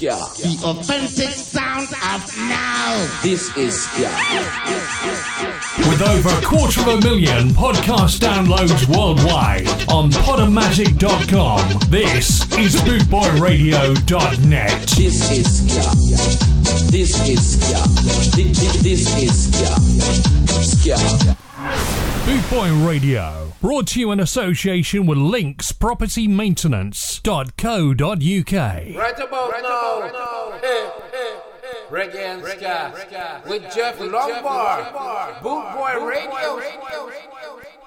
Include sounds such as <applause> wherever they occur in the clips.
Ska. The authentic sound of now. This is Ska. With over a quarter of a million podcast downloads worldwide on podomatic.com, this is bootboyradio.net. This is Ska. This is Ska. Thi- thi- This is Ska. Ska. Bootboy Radio, brought to you in association with Links Property Maintenance.co.uk. Right about now, hey, hey, reggae and ska with Jeff Lombard, Boot Boy Radio.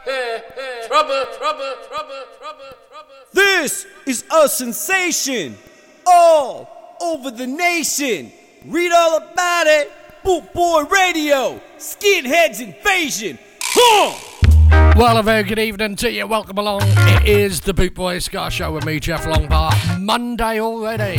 Hey, hey, trouble, trouble, trouble, trouble, trouble. This is a sensation all over the nation. Read all about it. Boot Boy Radio, Skinheads Invasion. Huh! Well, a very good evening to you. Welcome along. It is the Boot Boy Ska Show with me, Jeff Longbar. Monday already.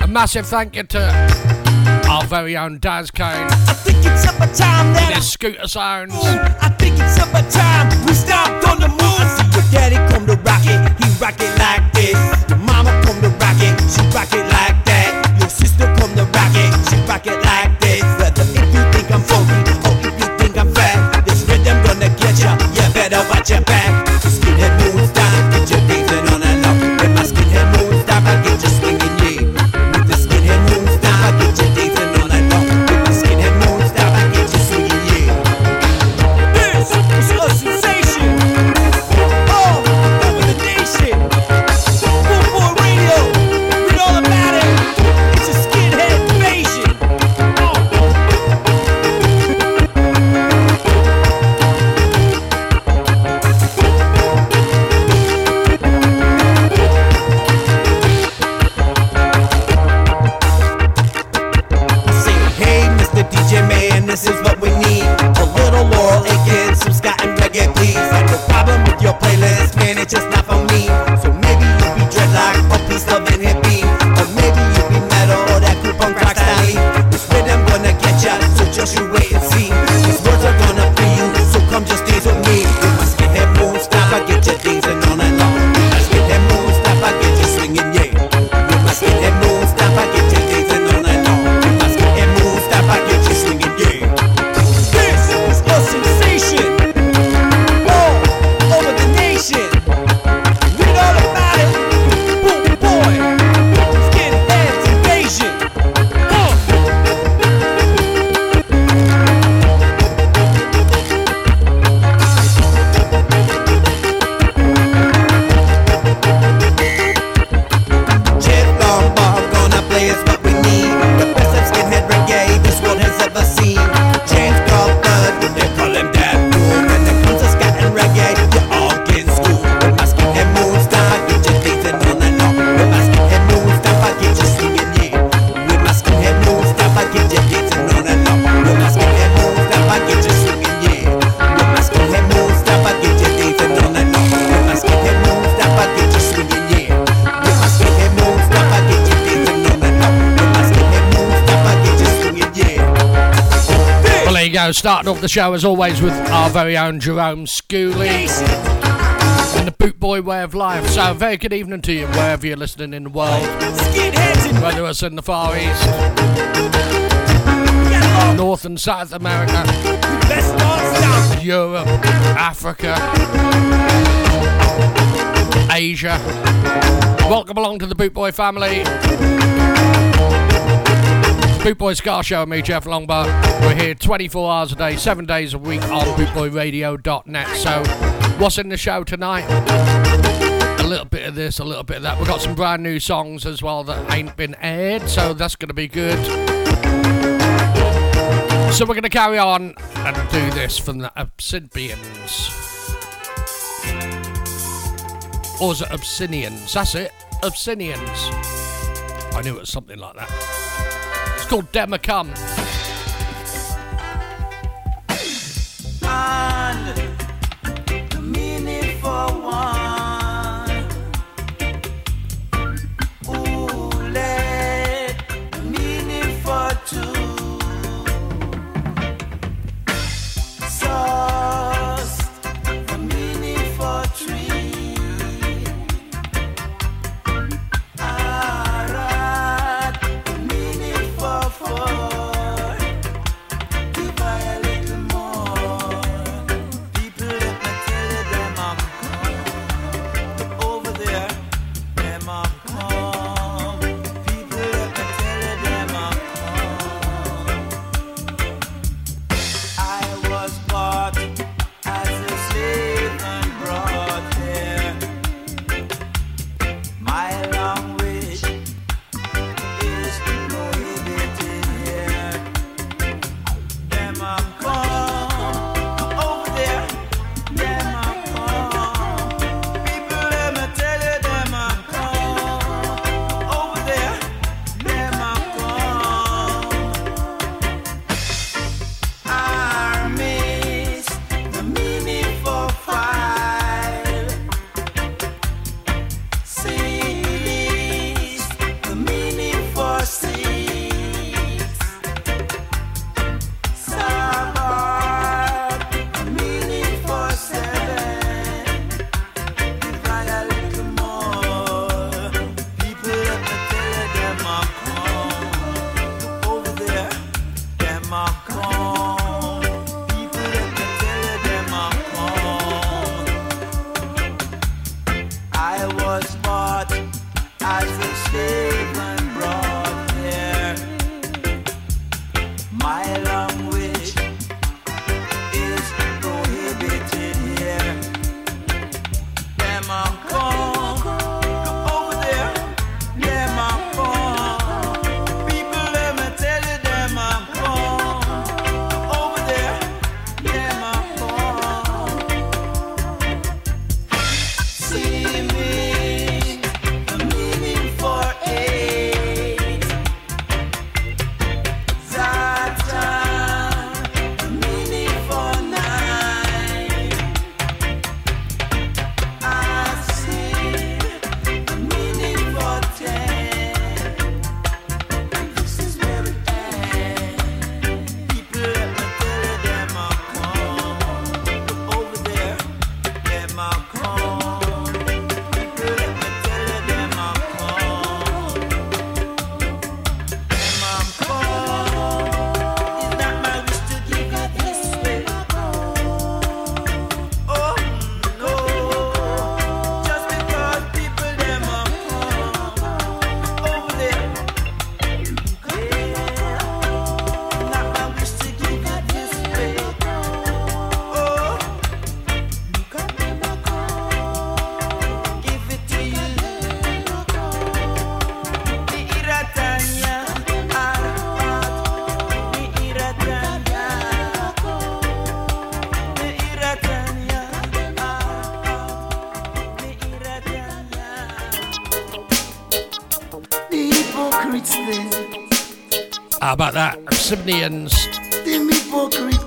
A massive thank you to our very own Daz Kane. I think it's up a time that His scooter sounds. I think it's up a time we stopped on the move. I see your daddy come to rock it, he rock it like this. Your mama come to rock it, she rock it like that. Watch your back. Starting off the show as always with our very own Jerome Schooley and the Boot Boy Way of Life. So, very good evening to you wherever you're listening in the world, whether it's in the Far East, North and South America. Europe, Africa, Asia. Welcome along to the Boot Boy family. Boot Boy Ska Show and me, Jeff Longbar. We're here 24 hours a day, 7 days a week on bootboyradio.net. So, what's in the show tonight? A little bit of this, a little bit of that. We've got some brand new songs as well that ain't been aired, so that's going to be good. So, we're going to carry on and do this from the Obsidians. Or is it Obsidians? That's it. Obsidians. I knew it was something like that. Called Demacum.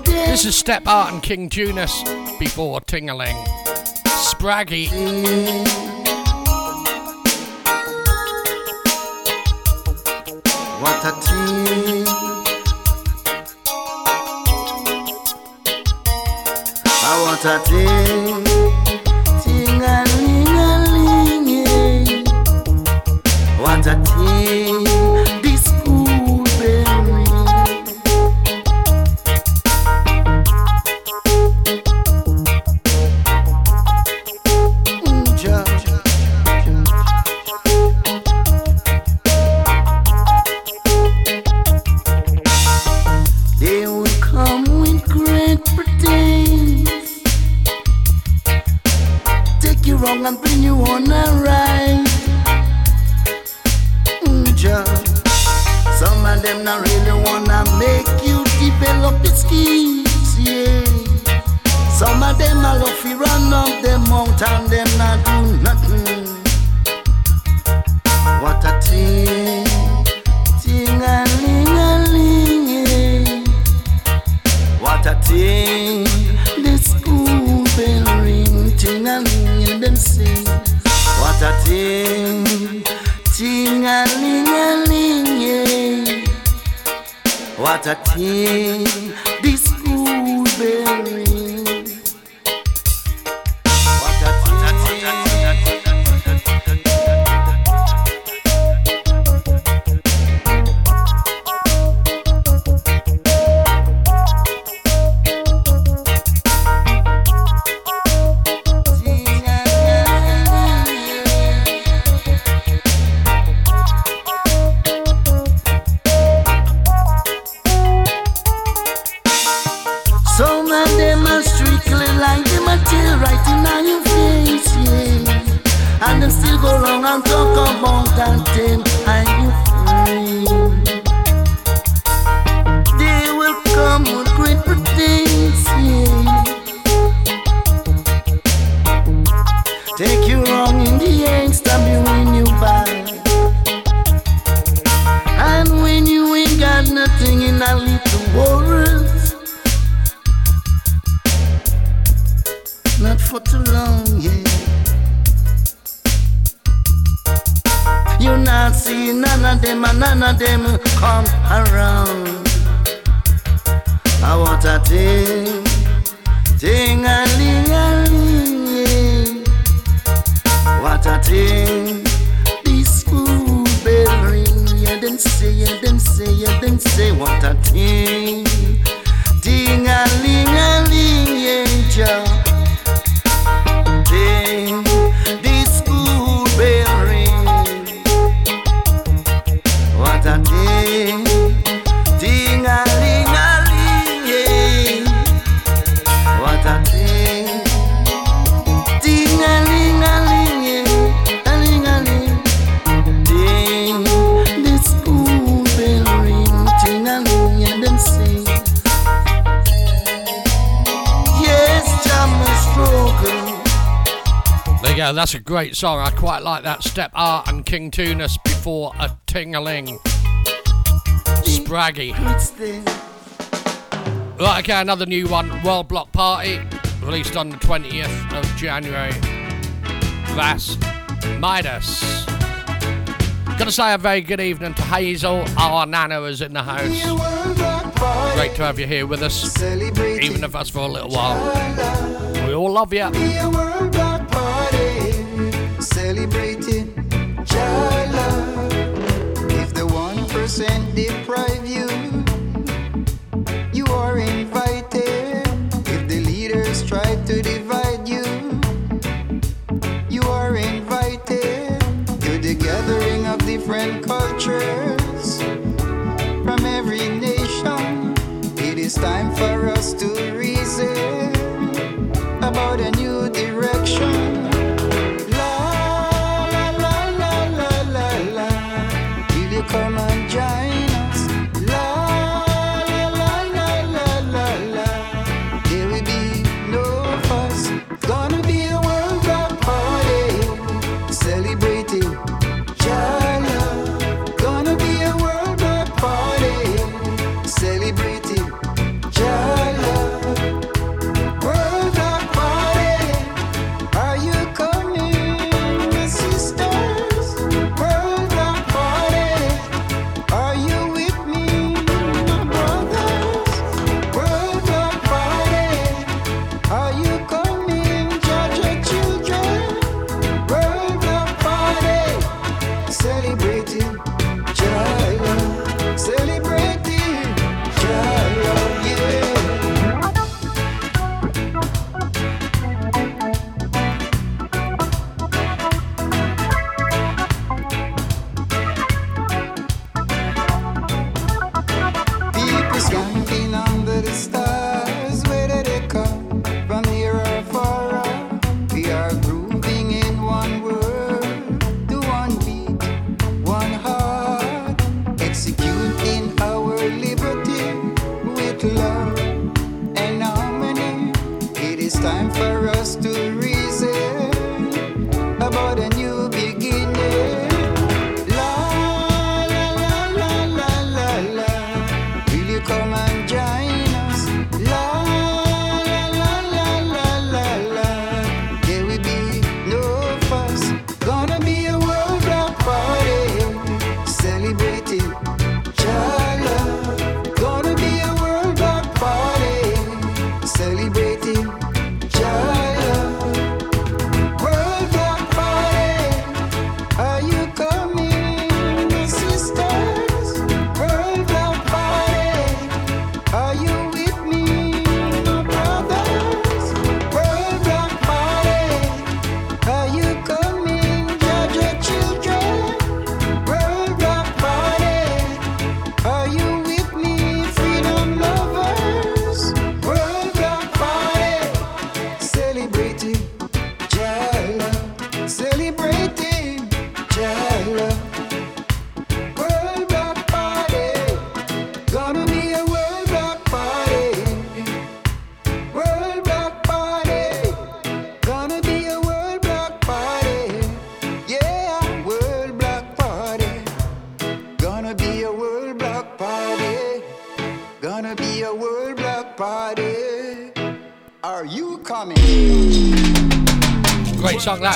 This is Step Art and King Junus before tingling, Spraggy. That's a great song. I quite like that. Step Art and King Tunis before a ting-a-ling. Spraggy. Right, okay, another new one. World Block Party, released on the 20th of January. Vass Midas. Gotta say a very good evening to Hazel. Our Nana is in the house. Great to have you here with us, even if that's for a little while. We all love you. Percent deprive you, you are invited. If the leaders try to divide you, you are invited to the gathering of different cultures from every nation. It is time for us to reason about a new direction.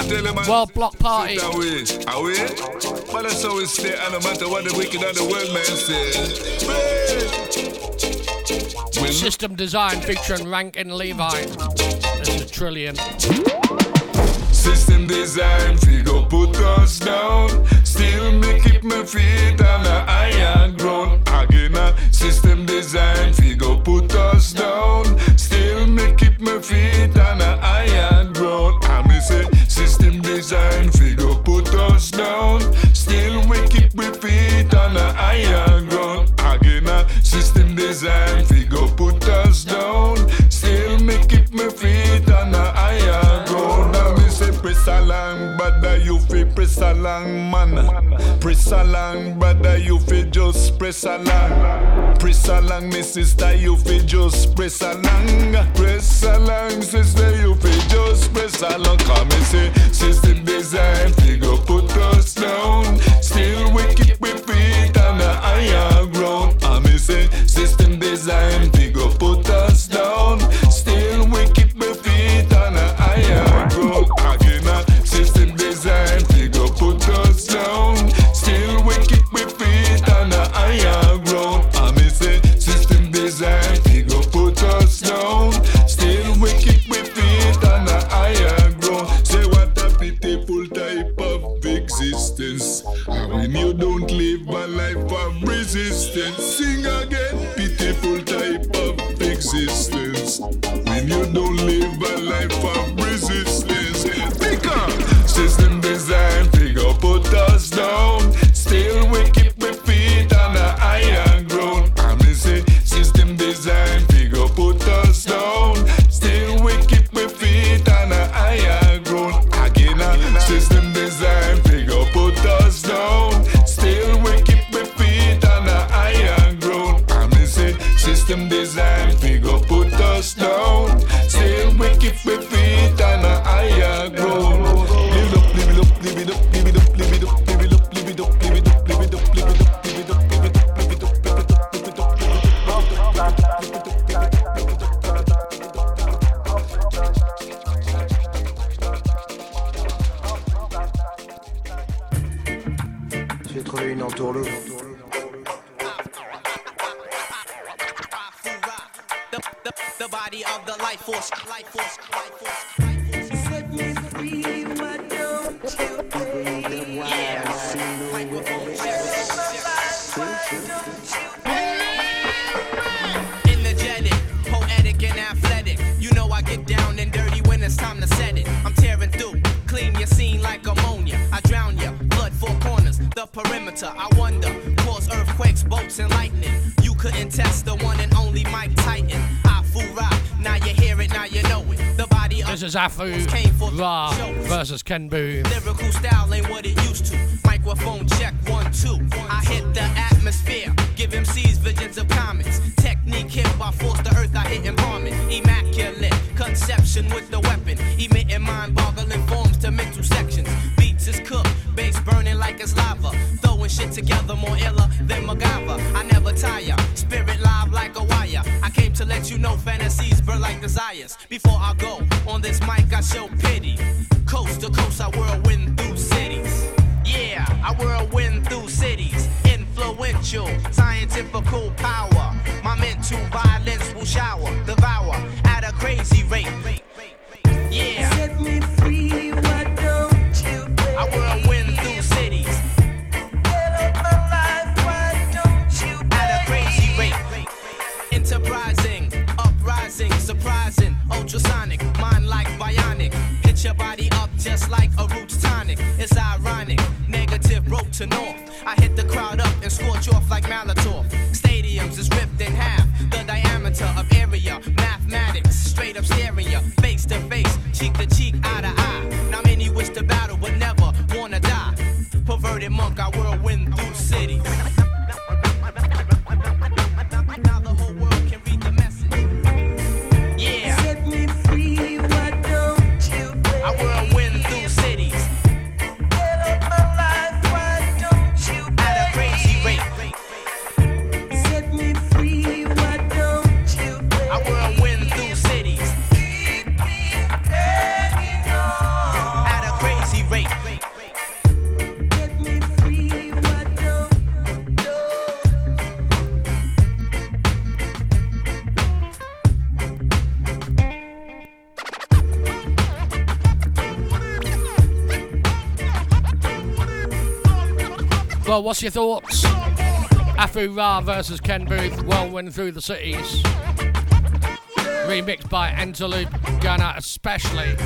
World Block Party. That way, are we? But that's how we stay, and no matter what the wicked and the world man say. Well, System design featuring Rankin Levi. This is Trillion. System design, we go put us down. Still me keep my feet on the iron ground. Again, uh, system design, along, man. Press along, brother, you fi just press along. Press along, me sister, you fi just press along. Press along, sister, you fi just press along. Come and say, system design, figure the. I wonder, cause earthquakes, bolts, and lightning. You couldn't test the one and only Mike Titan. I fool now you hear it, now you know it. The body of This is Afu Ra versus Ken Boone. Lyrical style ain't what it used to. Microphone check one, two. I hit the atmosphere. Give MCs visions of comets. Technique hit by force the earth, I hit and palm it. Immaculate conception with the weapon. Emitting mind boggling forms to mental sections. Beats is cooked, bass burning like it's lava. Throwing shit together more iller than MacGyver. I never tire, spirit live like a wire. I came to let you know fantasies burn like desires. Before I go on this mic, I show pity. Coast to coast, I whirlwind through cities. Yeah, I whirlwind through cities. Influential, scientifical power. My mental violence will shower, devour at a crazy rate. Yeah. Set me free, why don't you I whirlwind your body up just like a roots tonic. It's ironic, negative road to north. I hit the crowd up and scorch off like Molotov. Stadiums is ripped in half, the diameter of area. Mathematics, straight up staring ya, face to face, cheek to cheek, eye to eye. Now many wish to battle but never wanna die. Perverted monk, I whirlwind Well, what's your thoughts? Afu Ra versus Ken Boothe, Whirlwind Through the Cities. Remixed by Interloop, going out especially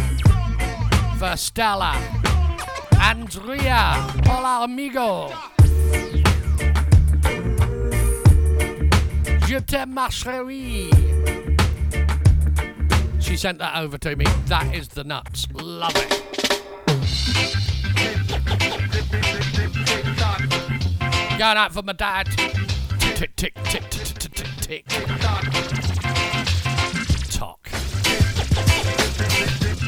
for Stella, Andrea, hola amigo. Je t'aime ma chérie. She sent that over to me. That is the nuts. Love it. going out for my dad. Tick, tick, tick, tick, tick, tick, tick. Tock.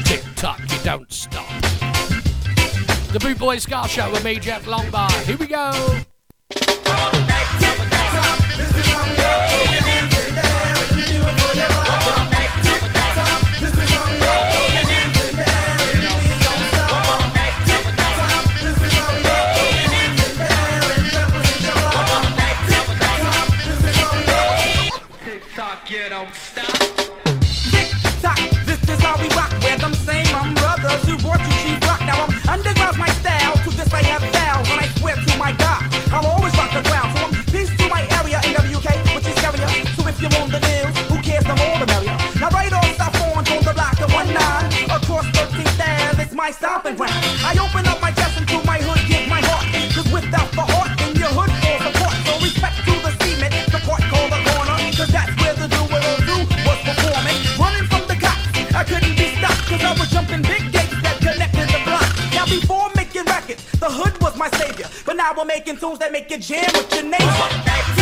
Tick tock, you don't stop. The Boot Boy Ska Show with me, Jeff Longbar. Here we go. Underground my style, to this I have vowed, when I swear to my God, I'll always rock the ground. So I'm peace to my area, in NWK, which is carrier. So if you're on the news, who cares, I'm all the merrier. Now right off South phone on the block of 1-9, across 13th Ave, it's my stomping ground. I open up Now we're making tunes that make you jam with your neighbor.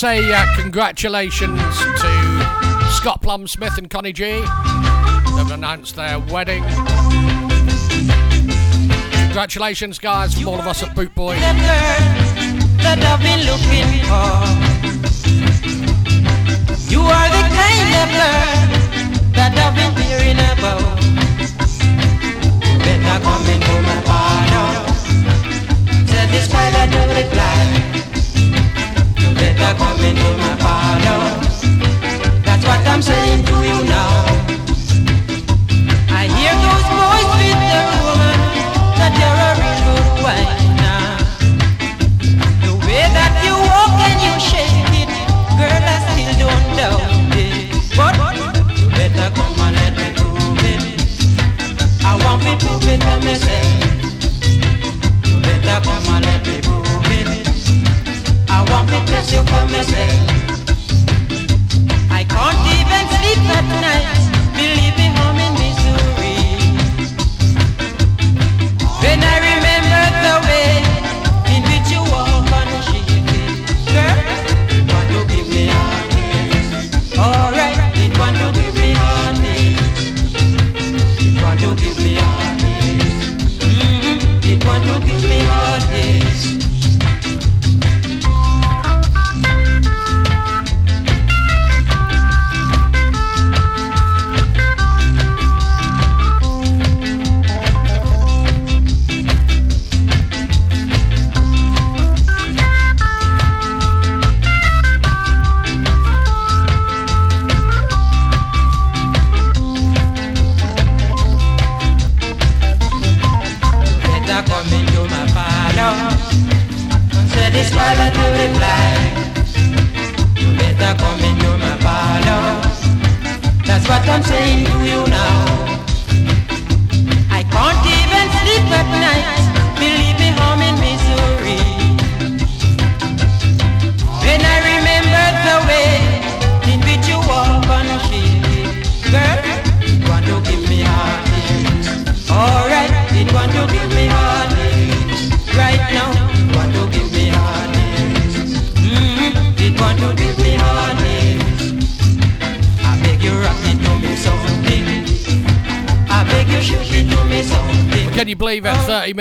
say uh, congratulations to Scott Plum Smith and Connie G. They've announced their wedding. Congratulations, guys, from all of us at Boot Boy. You are the kind of that I've been hearing about. Better come into my I don't reply better come into my palace. That's what I'm saying to you now. I hear those boys with the woman that they're a real good wine now. The way that you walk and you shake it, girl, I still don't doubt it. But you better come and let me prove it. I want me to prove it to myself. You better come and let me prove it you. I can't even sleep at night.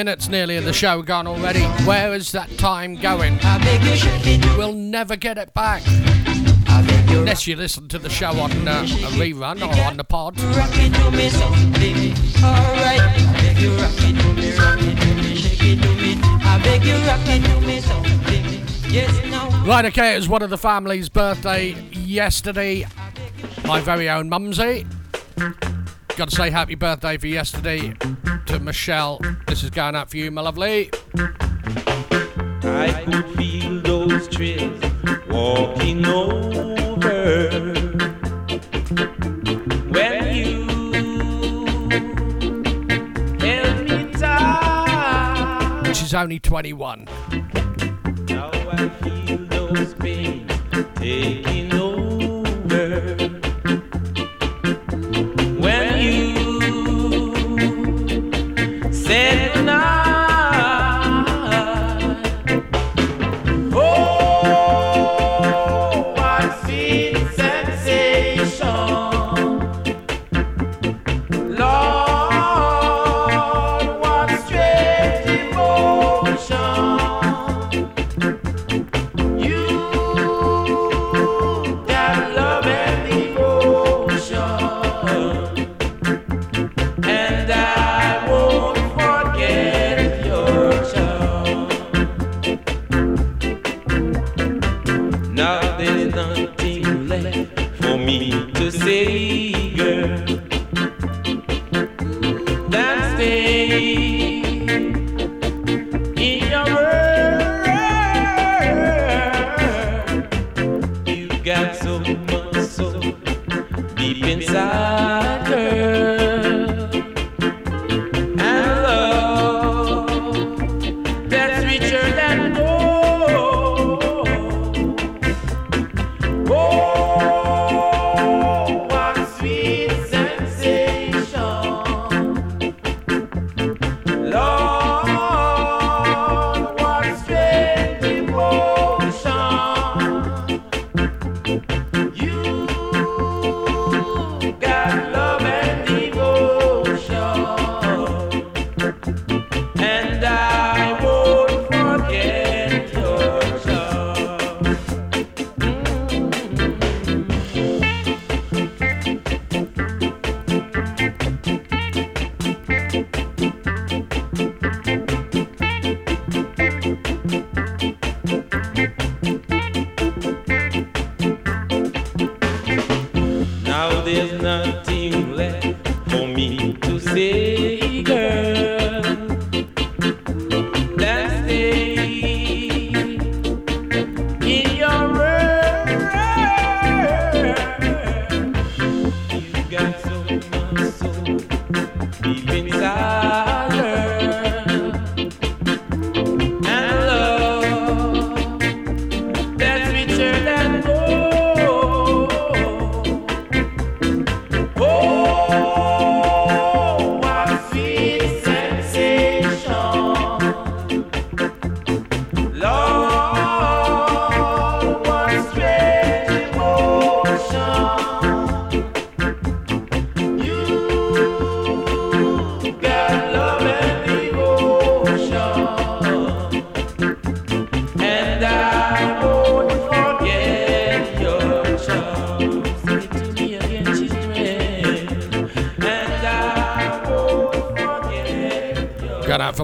minutes nearly of the show gone already. Where is that time going? We'll never get it back. Unless you listen to the show on uh, a rerun or on the pod. Right, okay, it was one of the family's birthday yesterday. My very own Mumsy. Gotta say happy birthday for yesterday. Michelle. This is going out for you, my lovely. I could feel those trees walking over when you held me tight. She's only 21. Now I feel those pains taking over.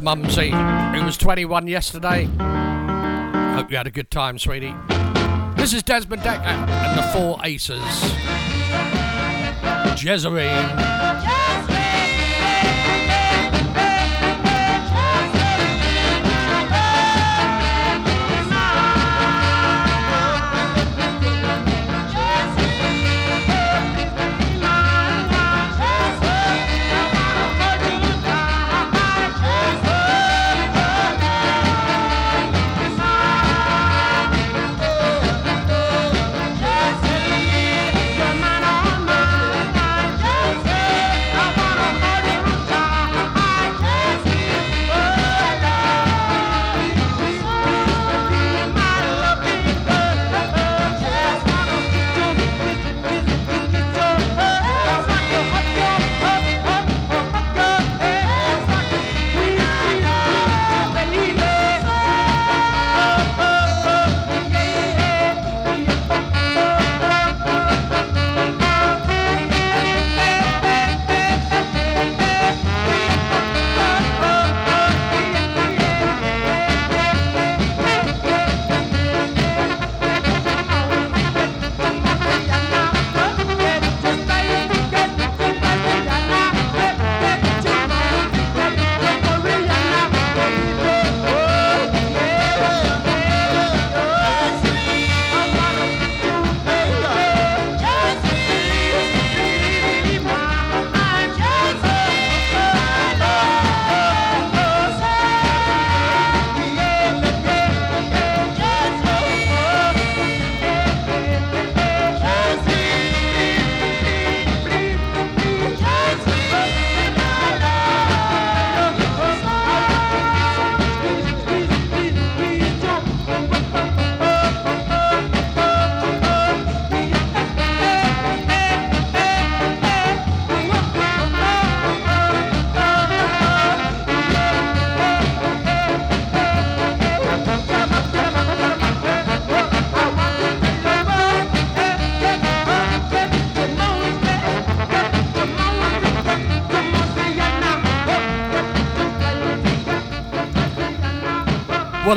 Mumsy, who was 21 yesterday. Hope you had a good time, sweetie. This is Desmond Dekker and the Four Aces. Jezerine.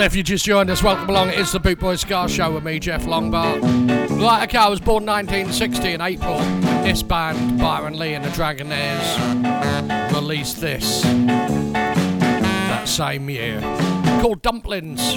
If you just joined us, welcome along. It's the Boot Boy Ska Show with me, Jeff Longbar. Right, okay, I was born 1960 in April. This band, Byron Lee and the Dragonaires, released this that same year called Dumplings.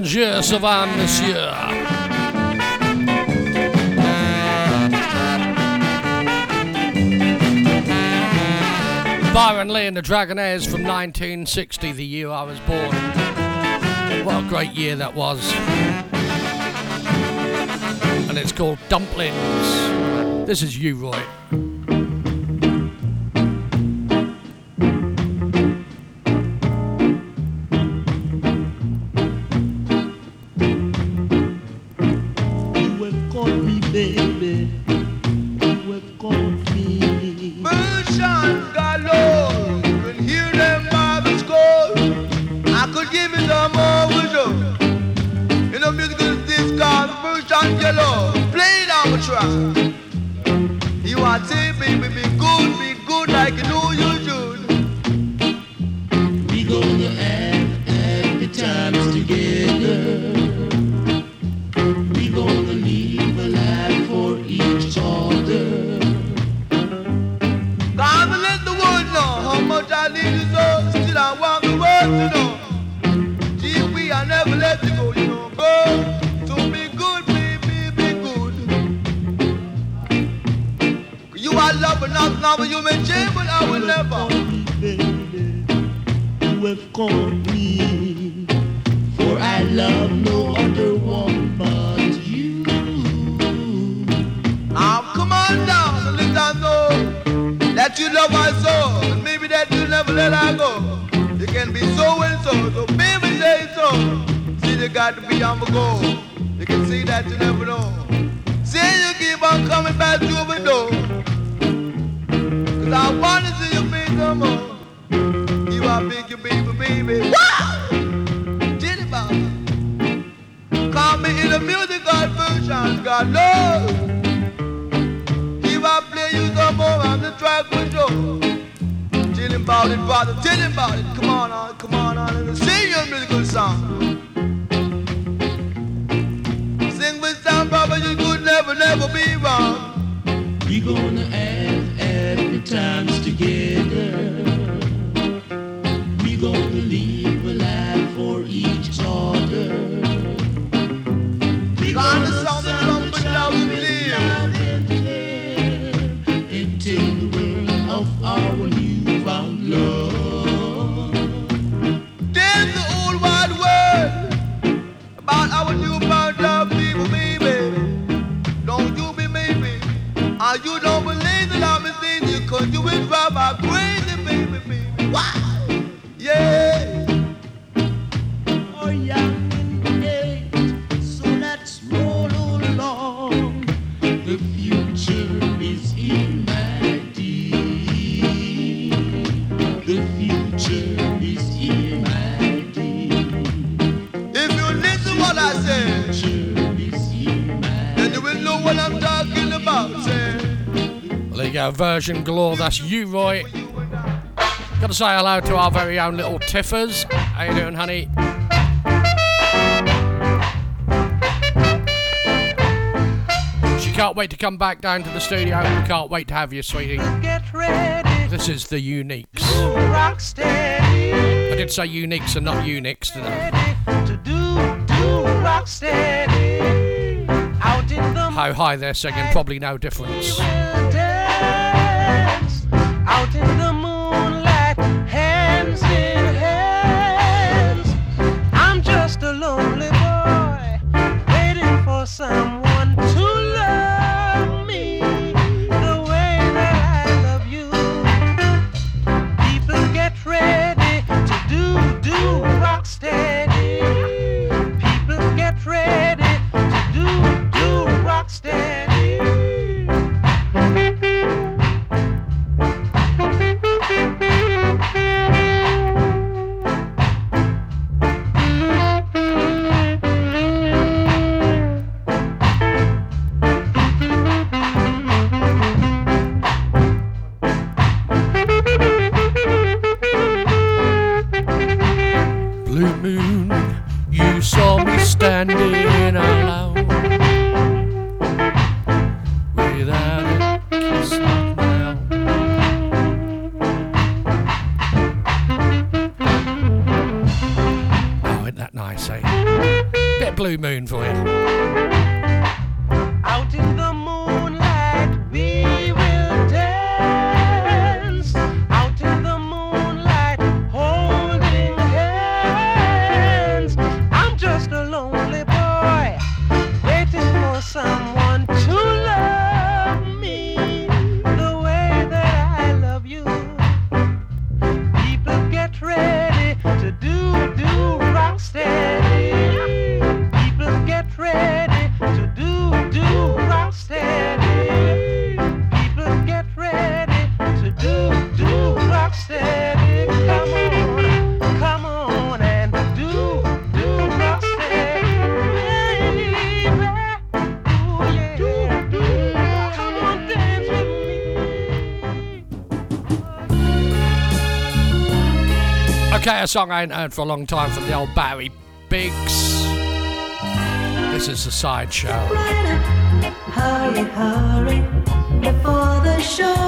Ça va, monsieur? Byron Lee and the Dragonaires from 1960, the year I was born. What a great year that was. And it's called Dumplings. This is you, Roy. Uh, version galore. That's you, Roy. Gotta say hello to our very own little Tiffers. How you doing, honey? She can't wait to come back down to the studio. We can't wait to have you, sweetie. This is the Uniques. I did say Uniques and not Unix, did I? high they're singing. Probably no difference out in the a song I ain't heard for a long time from the old Barry Biggs. This is the sideshow. Hurry, hurry, before the show.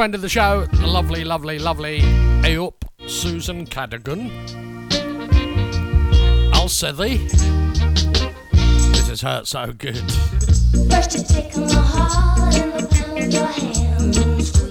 friend of the show, lovely, lovely, lovely Aop Susan Cadogan. I'll say thee, this has hurt so good. First you take my heart and the palm of your hand and squeeze.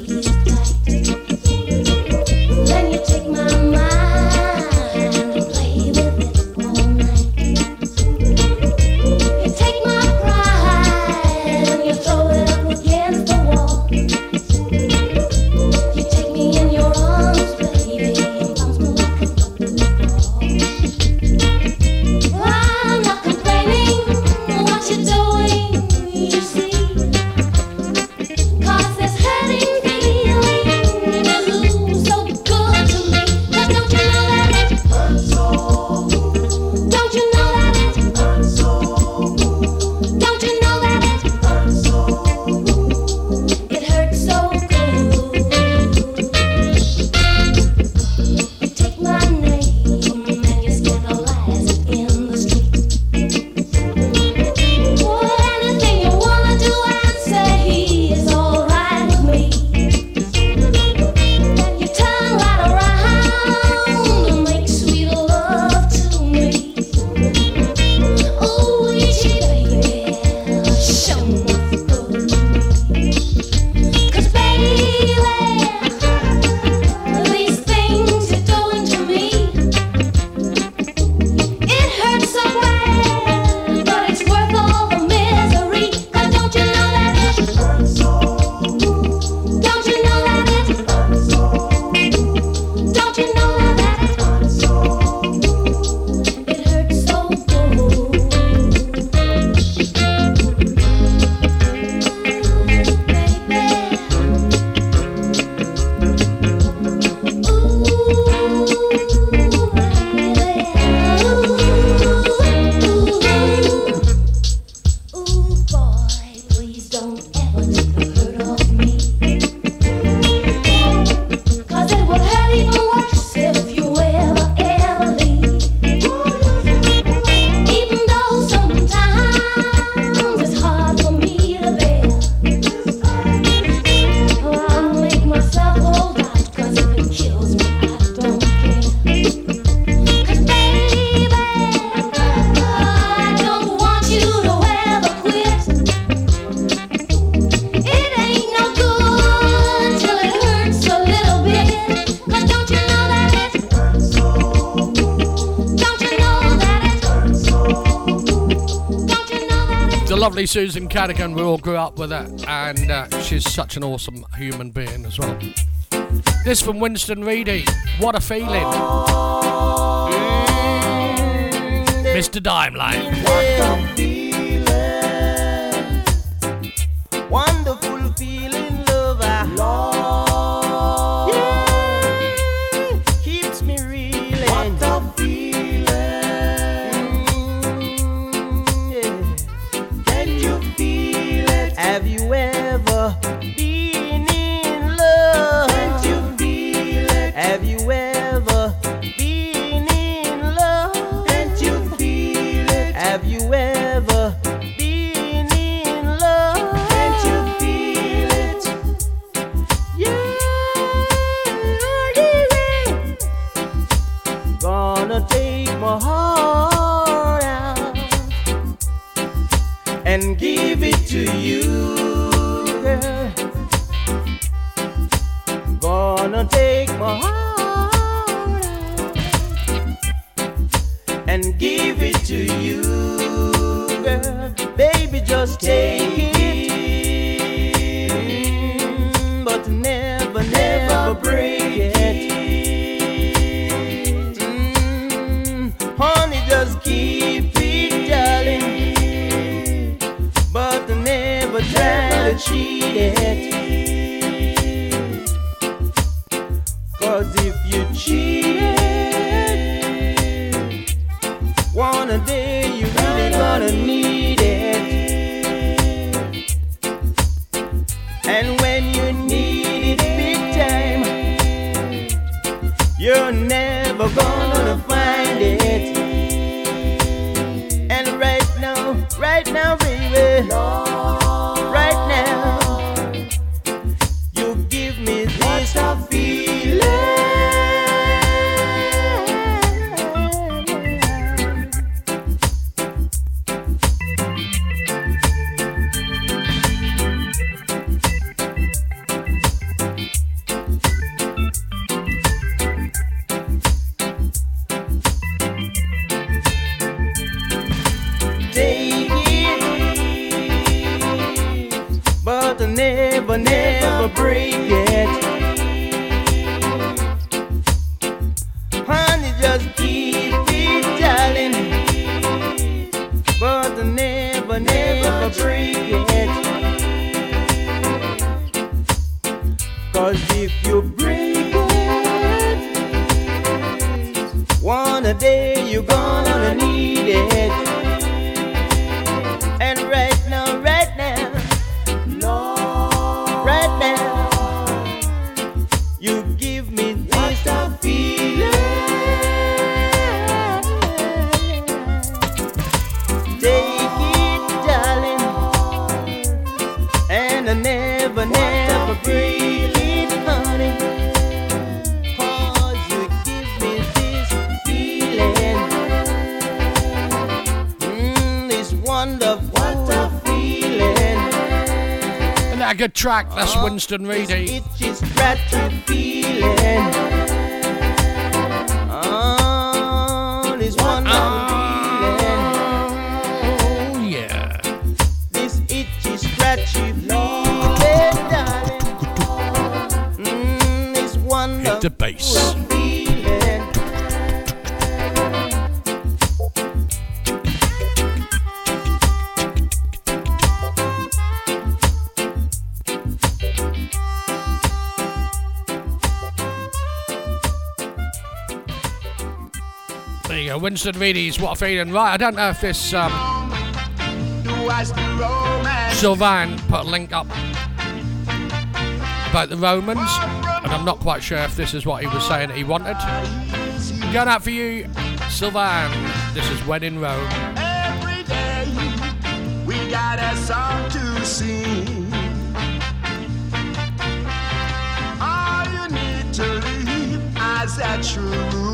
Susan Cadogan, we all grew up with her, and uh, she's such an awesome human being as well. This from Winston Reedy. What a feeling. Mr. Dimelight. day you're gonna need it. good track. That's Winston Reedy. Winston Reedy's, What a Feeling. Right, I don't know if this um, Sylvain put a link up about the Romans, and I'm not quite sure if this is what he was saying that he wanted. Going out for you, Sylvain. This is When in Rome. Every day we got a song to sing. All you need to leave true.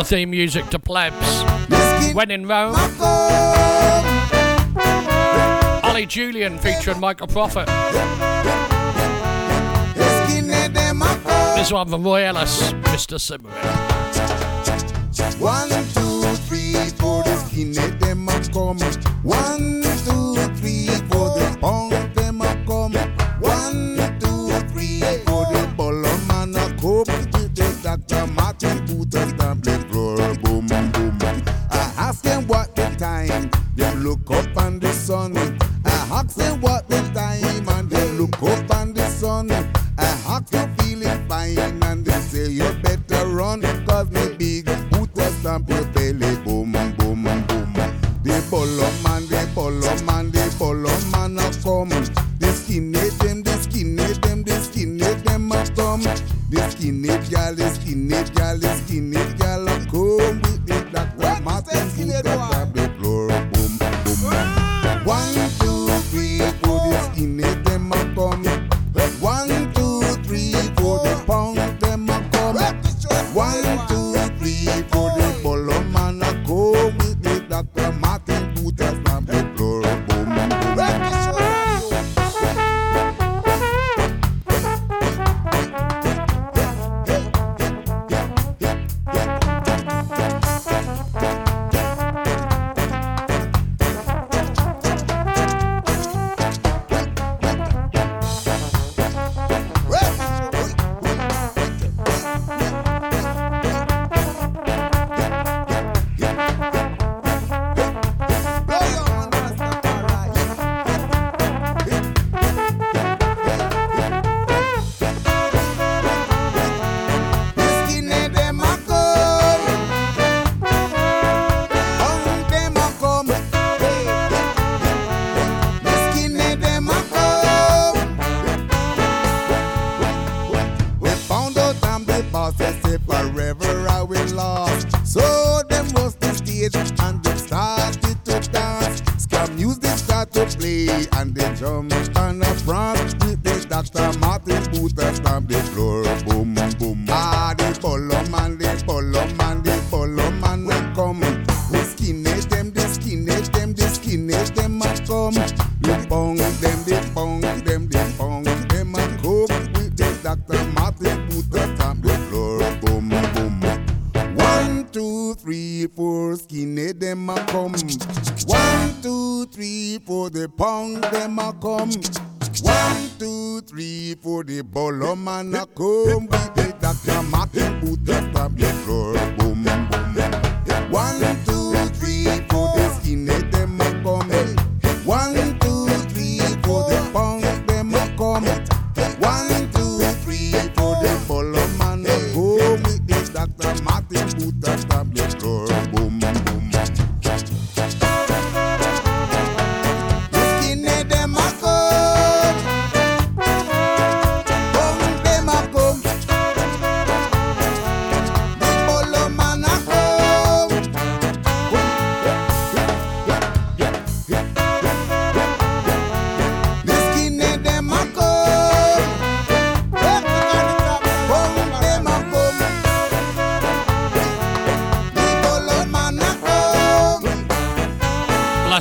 the theme music to plebs. When in Rome. Ollie Julian featuring Michael Prophet. This one from Roy Ellis, Mr. Symarip. One, two, three, four, the skinhead them are coming. One, two, three,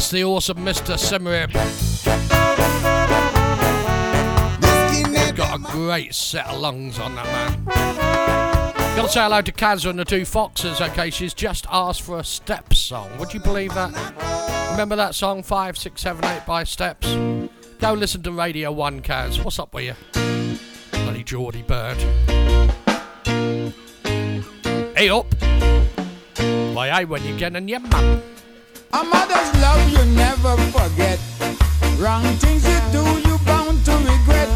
That's the awesome Mr. Symarip. Got a great set of lungs on that man. Gotta say hello to Kazza and the two foxes, okay? She's just asked for a Steps song. Would you believe that? Remember that song, 5, 6, 7, 8 by Steps? Go listen to Radio 1, Kaz. What's up with you? Bloody Geordie bird. Hey up! Why, I when you getting your mum? A mother's love you never forget. Wrong things you do, you bound to regret.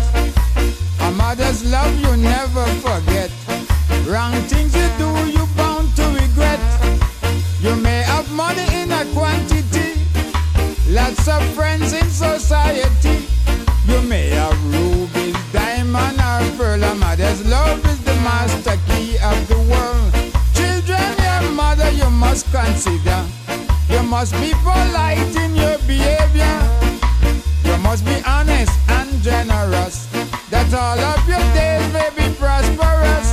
A mother's love you never forget. Wrong things you do, you bound to regret. You may have money in a quantity, lots of friends in society. You may have rubies, diamond, or pearl. A mother's love is the master key of the world. Children, your mother you must consider. You must be polite in your behavior. You must be honest and generous. That all of your days may be prosperous.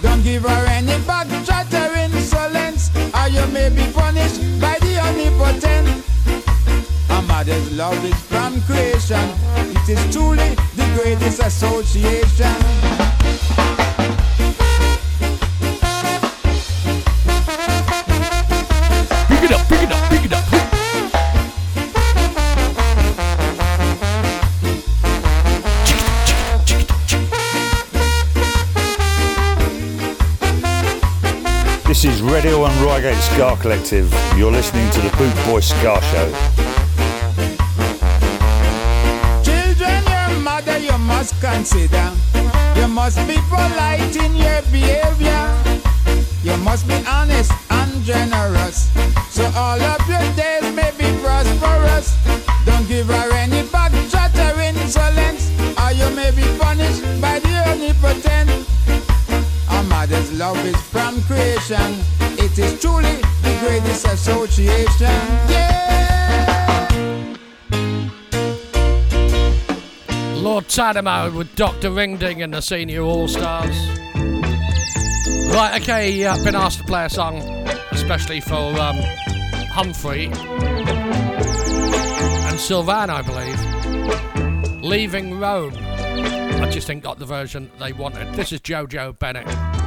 Don't give her any back chatter insolence, or you may be punished by the omnipotent. A mother's love is from creation. It is truly the greatest association. 1 Reigate Ska Collective. You're listening to the Boot Boy Ska Show. Children, your mother you must consider. You must be polite in your behavior. You must be honest and generous. So all of your days may be prosperous. Don't give her any back chatter insolence, or you may be punished by the omnipotent. A mother's love is from creation. It is truly the greatest association. Yeah. Lord Tanamo with Dr. Ringding and the Senior All Stars. Right, okay, uh, been asked to play a song, especially for um, Humphrey and Sylvan, I believe. Leaving Rome. I just ain't got the version they wanted. This is Jojo Bennett.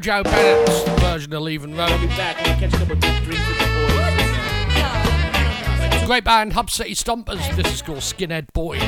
Jojo Bennett's version of Leaving Rome. Great band, Hub City Stompers. This is called Skinhead Boy.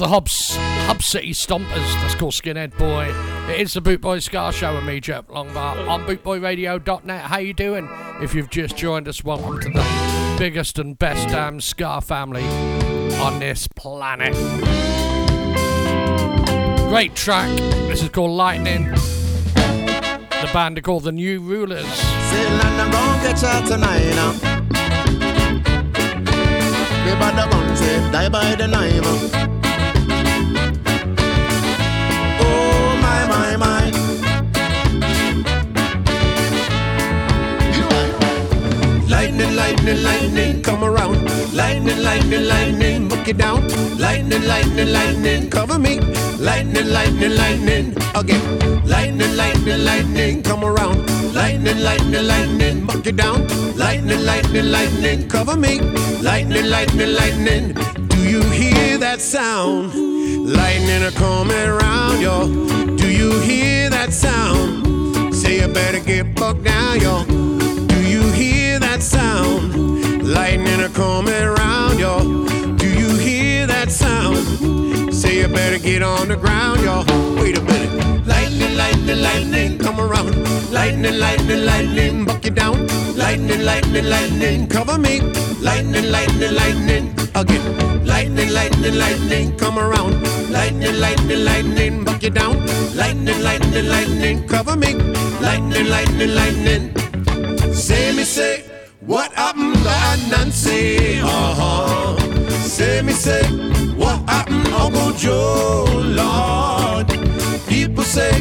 The Hubs, Hub City Stompers. That's called Skinhead Boy. It is the Bootboy Ska Show with me, Jeff Longbar, on bootboyradio.net. How you doing? If you've just joined us, welcome to the biggest and best damn Ska family on this planet. Great track. This is called Lightning. The band are called the New Rulers. Say, my, my. Lightning, lightning, lightning, come around. Lightning, lightning, lightning, book it down. Lightning, lightning, lightning, cover me. Lightning, lightning, lightning, again. Lightning, lightning, lightning, come around. Lightning, lightning, lightning, book it down. Lightning, lightning, lightning, cover me. Lightning, lightning, lightning, do you hear that sound? Lightning are coming around, yo. Do you hear that sound? Say you better get bucked down, yo. Do you hear that sound? Lightning are coming around, yo. Do you hear that sound? Say you better get on the ground, yo. Wait a minute. Lightning, lightning, lightning, come around. Lightning, lightning, lightning, buck you down. Lightning, lightning, lightning, cover me. Lightning, lightning, lightning, again. Lightning, lightning, lightning, come around. Lightning, lightning, lightning, buck you down. Lightning, lightning, lightning, cover me. Lightning, lightning, lightning. Say me say, what happened to Nancy? Uh huh. Say me say, what happened Uncle Joe? Lord. People say,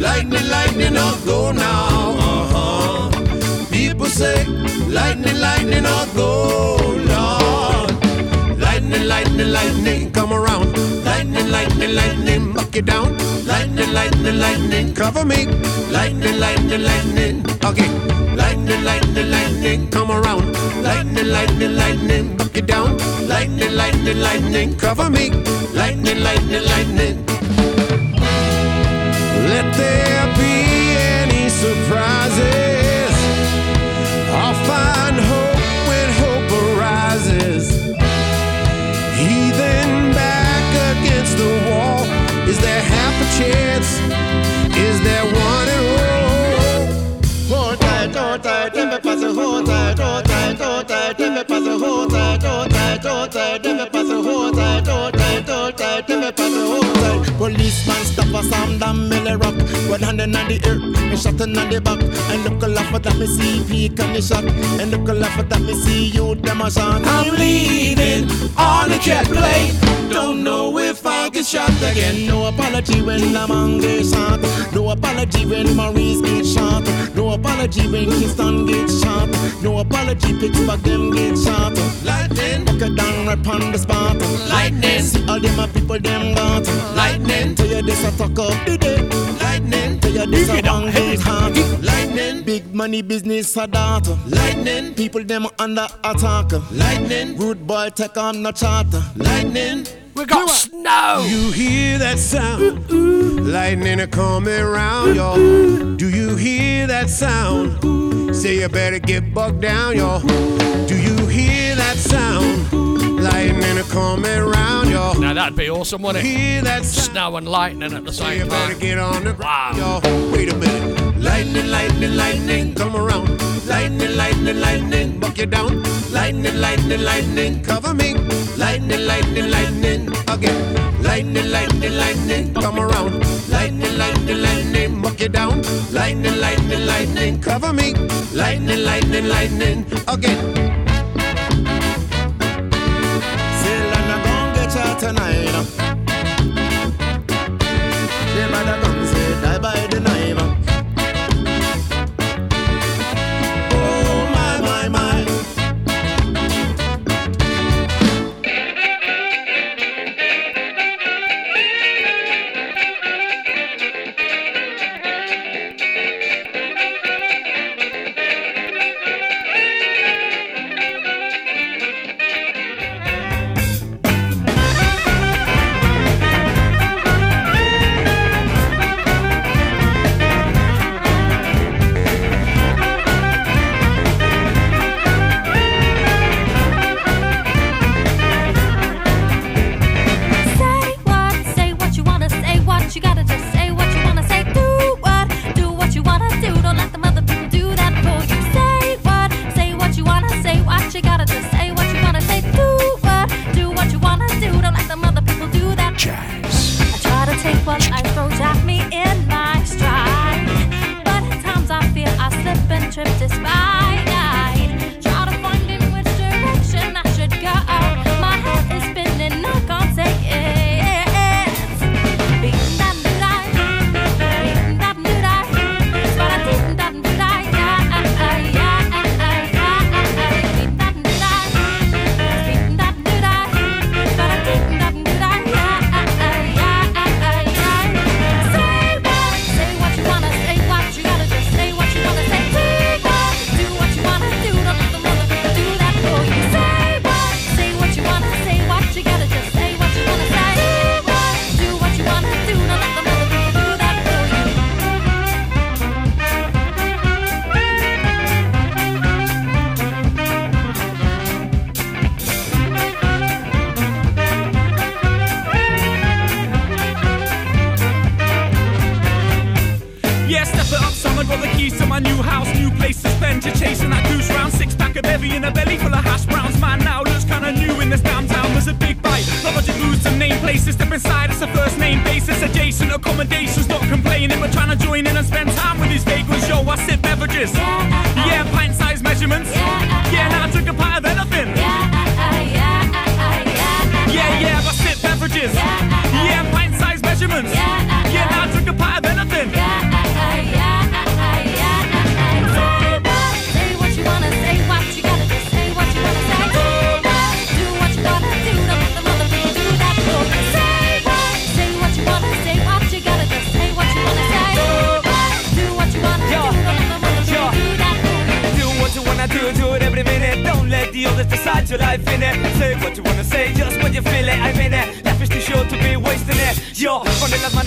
lightning, lightning, I'll go now. Uh huh. People say, lightning, lightning, I'll go, Lord. Lightning, lightning, lightning, come around. Lightning, lightning, lightning, buck it down. Lightning, lightning, lightning, cover me. Lightning, lightning, lightning, okay. Lightning, lightning, lightning, come around. Lightning, lightning, lightning, buck it down. Lightning, lightning, lightning, cover me. Lightning, lightning, lightning. Let there be any surprises. I'll find hope when hope arises. Heathen back against the wall. Is there half a chance? Is there one and all? Hold tight, hold tight, me. Hold tight, hold tight, hold tight, me. Hold tight, hold tight, hold tight, Policeman stop us, I'm down Millie Rock. One hand in the air, and shot in the back. And look a laugh at that me see the shot. And look a laugh at that me see you them a shot. I'm leaving on a jet plane. Don't know if I get shot again. No apology when I'm on the shot. No apology when Maurice gets shot. No apology when Kingston gets shot. No apology Pittsburgh them get shot. Lightning, buck it down right on the spot. Lightning, see all them people them got. Lightning, tell you this a talk up the day. Lightning, tell you this a one hit heart. Lightning, big money business a that. Lightning, people them under attack. Lightning, rude boy take on the charter. Lightning. We got snow. You hear that sound? Lightning are coming round, y'all. Do you hear that sound? Say you better get bucked down, y'all. Do you hear that sound? Lightning are coming around, y'all. Now that'd be awesome, wouldn't it? Hear that Snow and lightning at the same you time. get on the ground, y'all. Wait a minute. Lightning, lightning, lightning, come around. Lightning, lightning, lightning, buck you down. Lightning, lightning, lightning, cover me. Lightning, lightning, lightning, again. Lightning, lightning, lightning, come around. Lightning, lightning, lightning, buck you down. Lightning, lightning, lightning, cover me. Lightning, lightning, lightning, again. Tonight.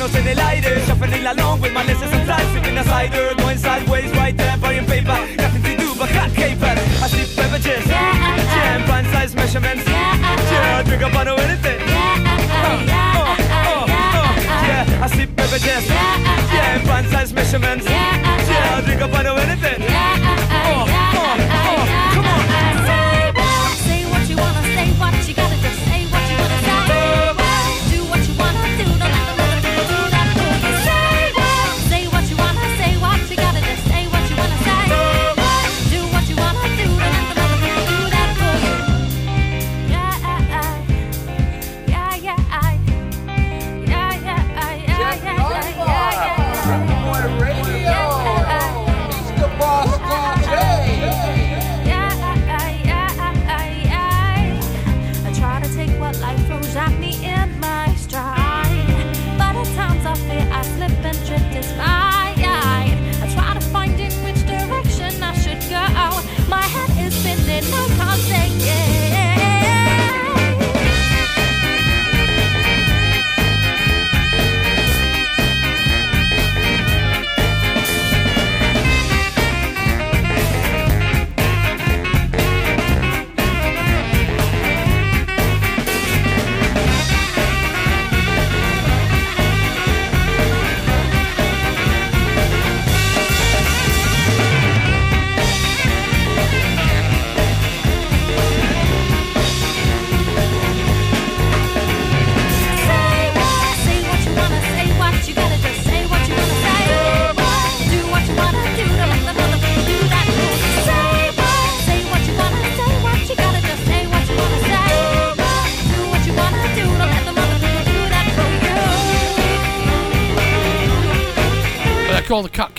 manos en el aire Shuffling along with my lessons and time Sipping a cider, going sideways, right there, burning paper. Nothing to do but cut paper. I sip beverages, yeah, uh, uh. jam, Fine size measurements. Yeah, yeah drink a bottle anything. Yeah, yeah, uh, uh, uh, yeah I sip beverages, yeah, uh, jam, Fine size measurements. Yeah, yeah drink a bottle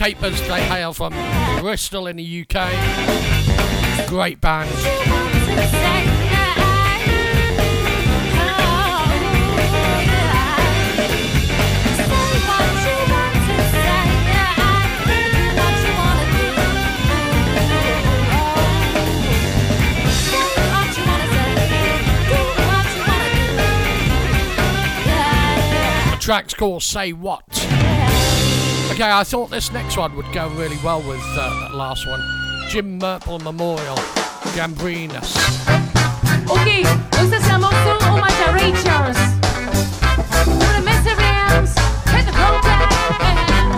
Papers they hail from Bristol in the UK. Great band. track's called Say What. Okay, I thought this next one would go really well with uh, that last one. Jim Murple Memorial, Gambrinus. Okay, usted se amó o Mata Rachers. Una mesa rams, head home down.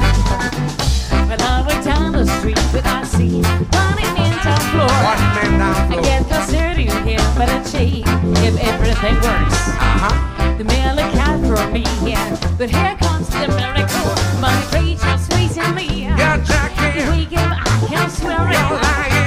When I walk down the street, but I see one man town floor. One man down floor. I guess I'll the city here, for the cheat if everything works. Uh huh the miller cat for me. Yeah. But here comes the miracle, my rage is sweet in me. Got Jackie, we give, I can swear it. You're lying.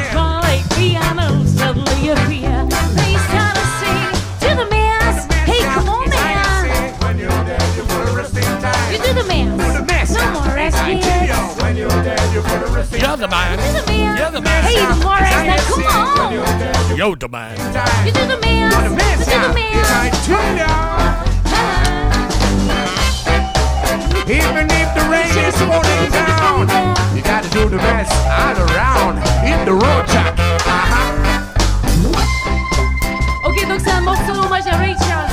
You're the man. The man. You're the man. Hey, the more rest. Come on. You're the man. You do the mass. You do the mass. Even if the rain is falling down, you gotta do the best all around. Hit the road, Jack. Ok, donc c'est un morceau hommage à Ray Charles.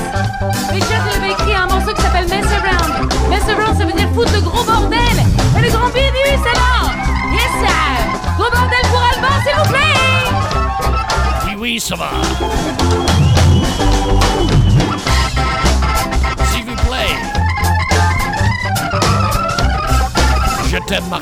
Ça. S'il vous plaît. Je t'aime, ma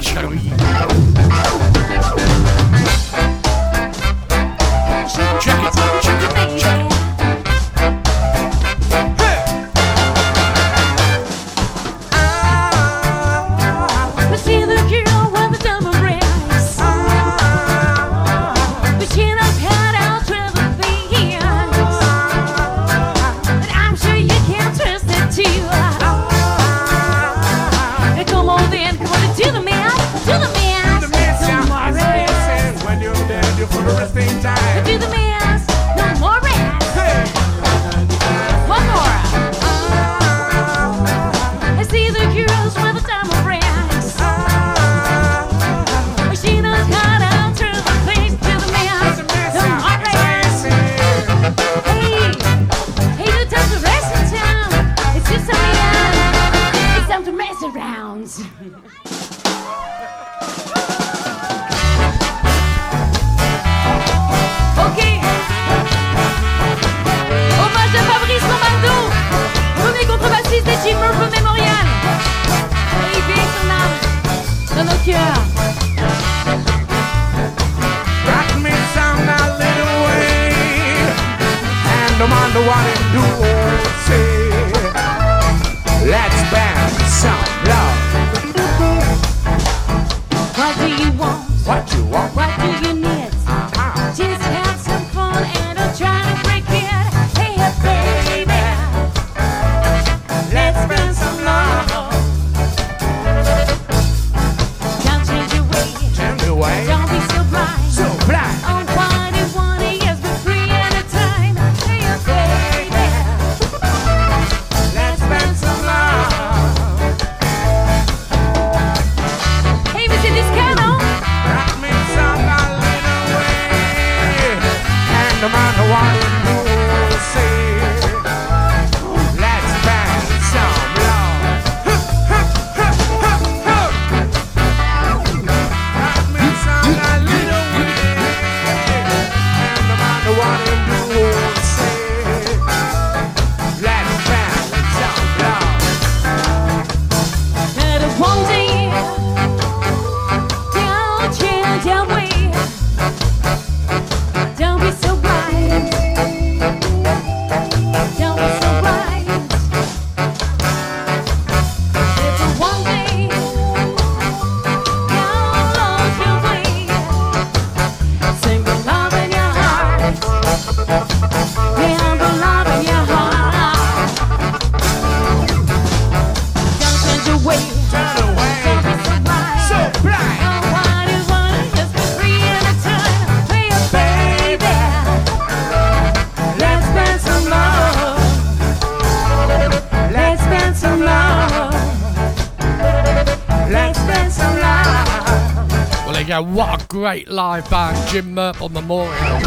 go. What a great live band, Jim Murple Memorial.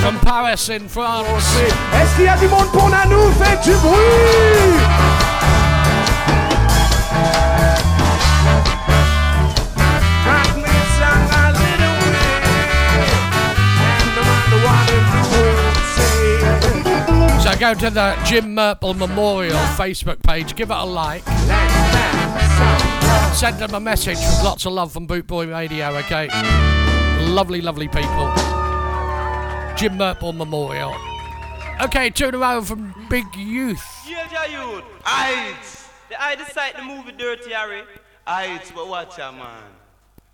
From Paris in France. Est-ce qu'il y a du monde pour Faites du bruit go to the Jim Murple Memorial Facebook page, give it a like. Send them a message with lots of love from Bootboy Radio, okay? Lovely, lovely people. Jim Murple Memorial. Okay, two in a row from Big Youth. Yeah, yeah, youth. Aight. The I decide the movie Dirty Harry. Aight, but watch ya, man.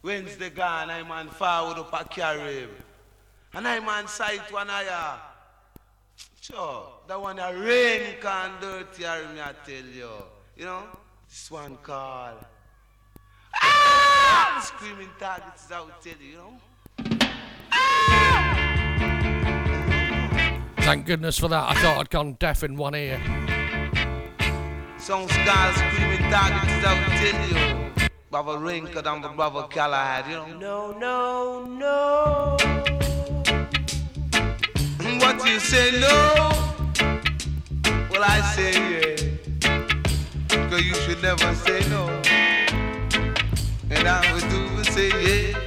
When's Wednesday gone, I'm man forward up a carib. And I man sight one of ya. Sure, that one a rain can dirty, Harry, me I tell you. You know, this one call. Ah! Screaming targets, I will tell you, you know. Thank goodness for that. I thought I'd gone deaf in one ear. Some scars screaming targets, I will tell you. Brother Rinka and the brother Galahad, you know. No, no, no. What you say no? Well, I say yeah. Cause you should never say no. And I would do say yeah.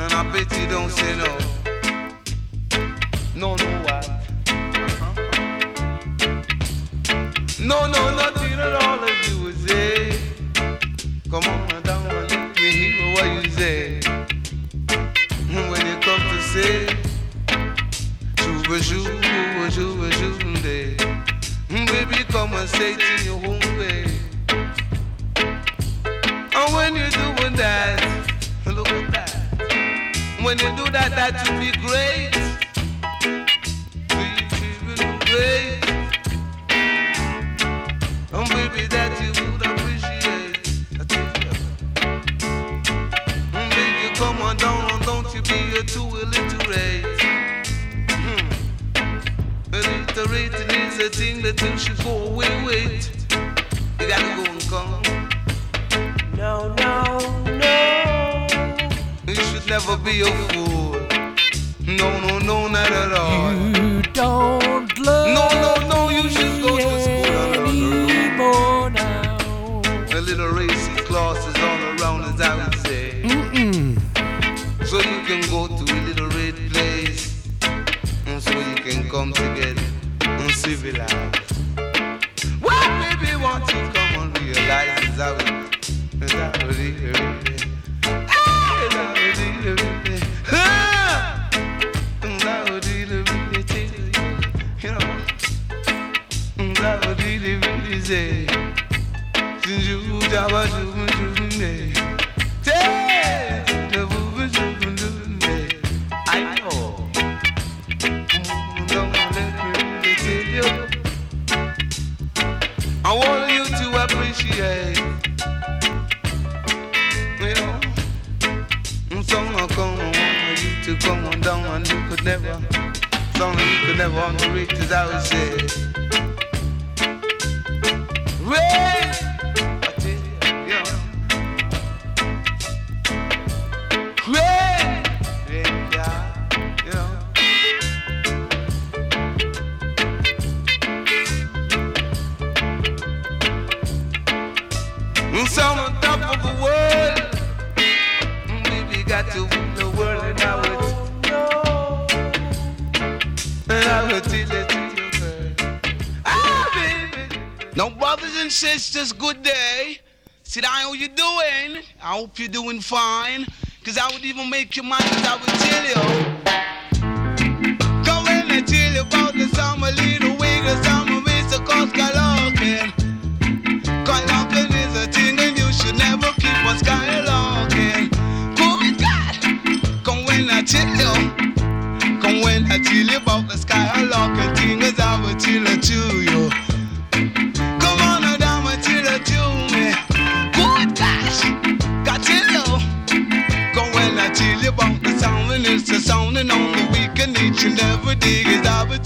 And I bet you don't say no. No, no, what? Uh-huh. No, no, nothing at all if you would say. Come on down and let me hear what you say. When you come to say, Shuba shuba shuba shuba day. Baby, come and say it in your own way. And when you're doing that, look at that. When you do that, that will be great. Be- be great. And baby, that you Illiterating is a thing that you should go away with. You gotta go and come. No, no, no. You should never be a fool. No, no, no, not at all. You don't love No, no, no, you should go to school. anymore now. The little racy classes all around, as I would say. Mm-mm. So you can go to a little red place. And so you can come together and civilize. Well, baby, want to come and realize is how it is how it really. Ah, is really, really. Ah, is really, really you. You know, is it really, really say. You jubba jubba me. Hey, to come on down, and you could never, song you could never underrate, as I would. Rain, sisters, good day. Down, how you doing? I hope you're doing fine. Cause I would even make your mind, cause I would tell you. Come in and tell you about the summer little wing, the summer Mr. Cosca Locking.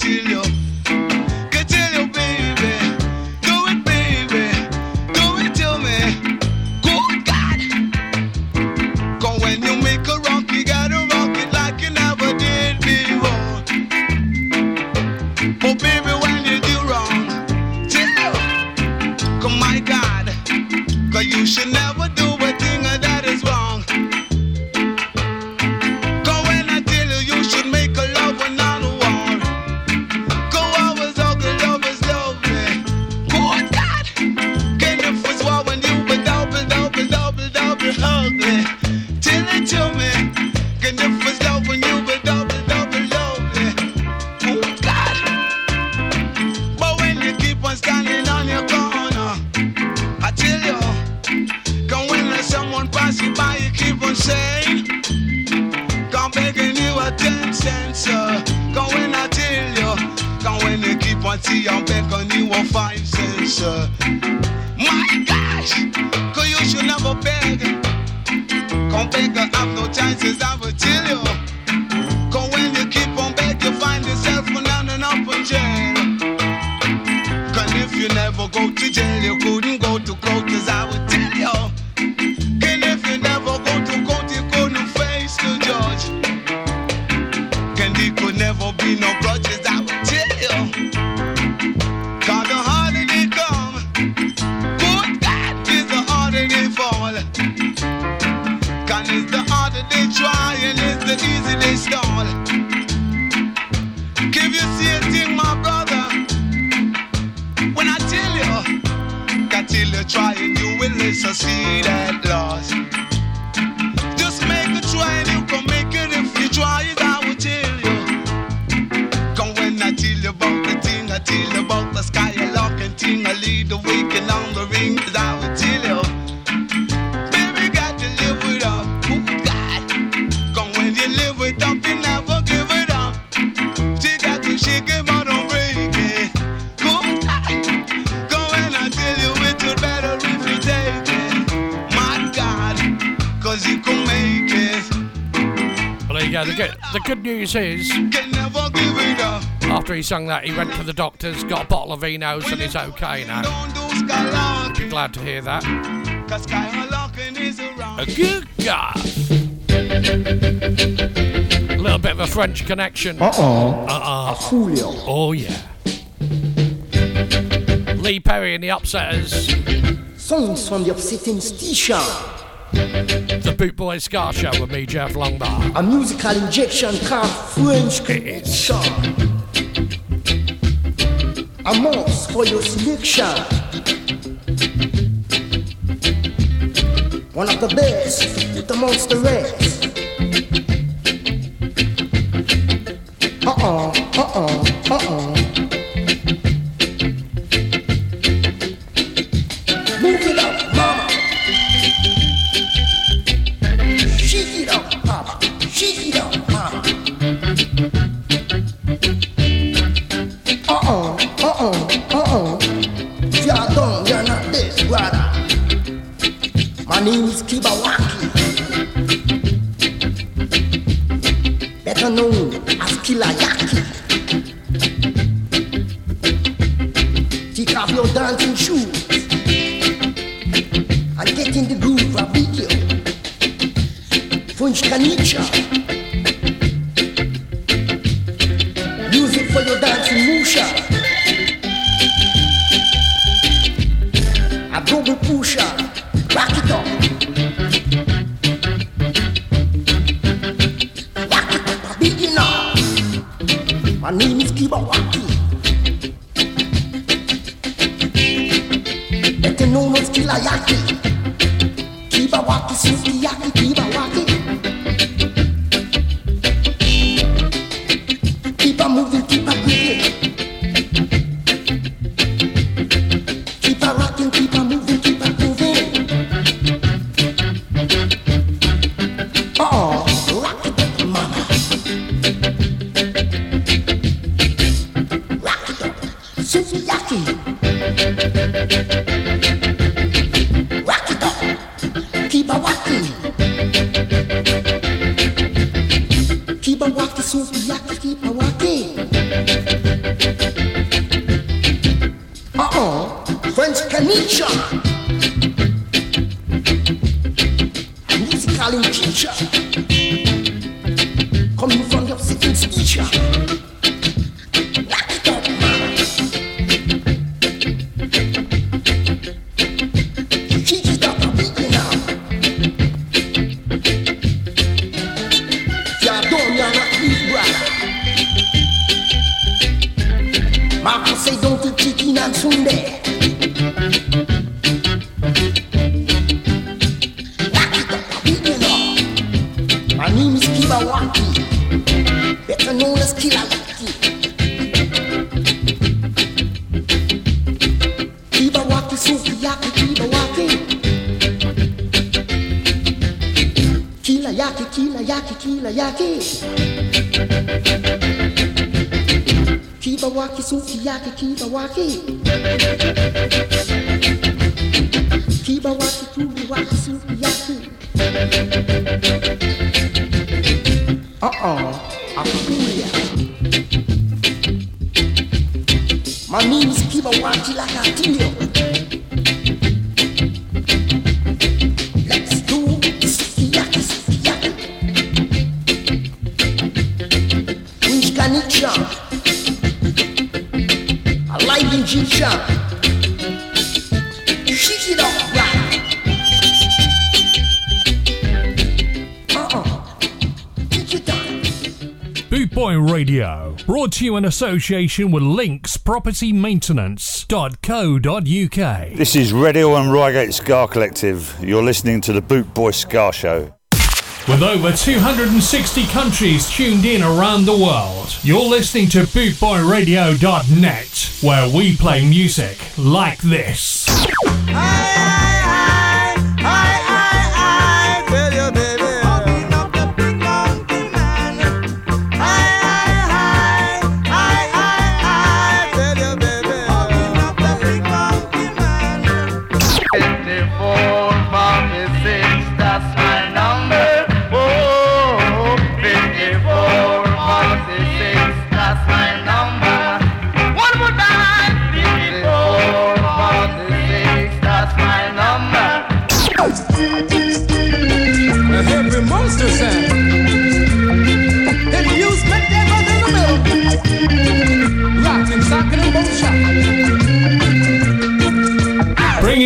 auxilio. After he sung that, he went to the doctors, got a bottle of Enos, and he's okay now. Be glad to hear that. A good guy. A little bit of a French connection. Uh oh. Uh oh. Oh, yeah. Lee Perry and the Upsetters. Songs from the Upsetting Station. The Boot Boy Ska Show with me, Jeff Longbar. A musical injection called French Ska. A mouse for your selection. One of the best amongst the rest. Uh-uh, uh-uh, uh-uh. Boot Boy Radio, brought to you in association with Links Property Maintenance.co.uk. This is Radio and Reigate Ska Collective. You're listening to the Boot Boy Ska Show. With over 260 countries tuned in around the world, you're listening to bootboyradio.net, where we play music like this. That's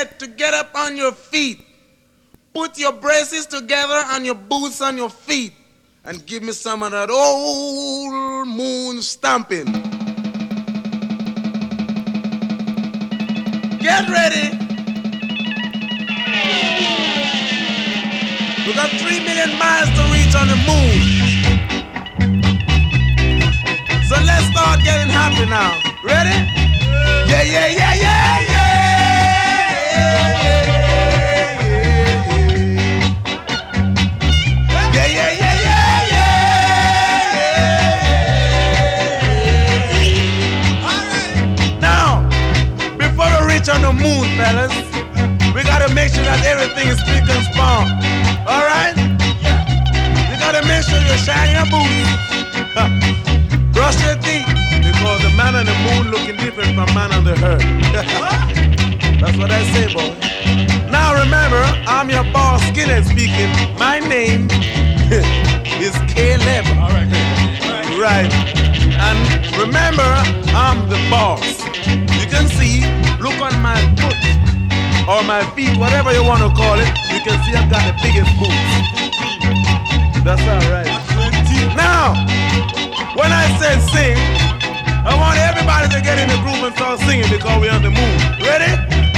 Skinhead to get up on your feet. Put your braces together and your boots on your feet. And give me some of that old moon stomping. Get ready. We got three million miles to reach on the moon. So let's start getting happy now. Ready? Yeah, yeah, yeah, yeah, yeah before we reach on the moon, fellas. We gotta make sure that everything is spick and spawn. Alright? You gotta make sure you're shine your boots. Brush your teeth. Because the man on the moon looking different from man on the earth. <laughs> That's what I say, boy. Now remember, I'm your boss, Skinhead speaking. My name <laughs> is Caleb. All right. And remember, I'm the boss. You can see, look on my foot or my feet, whatever you want to call it. You can see I've got the biggest boots. That's alright. Now, when I said sing, I want everybody to get in the groove and start singing because we're on the move. Ready?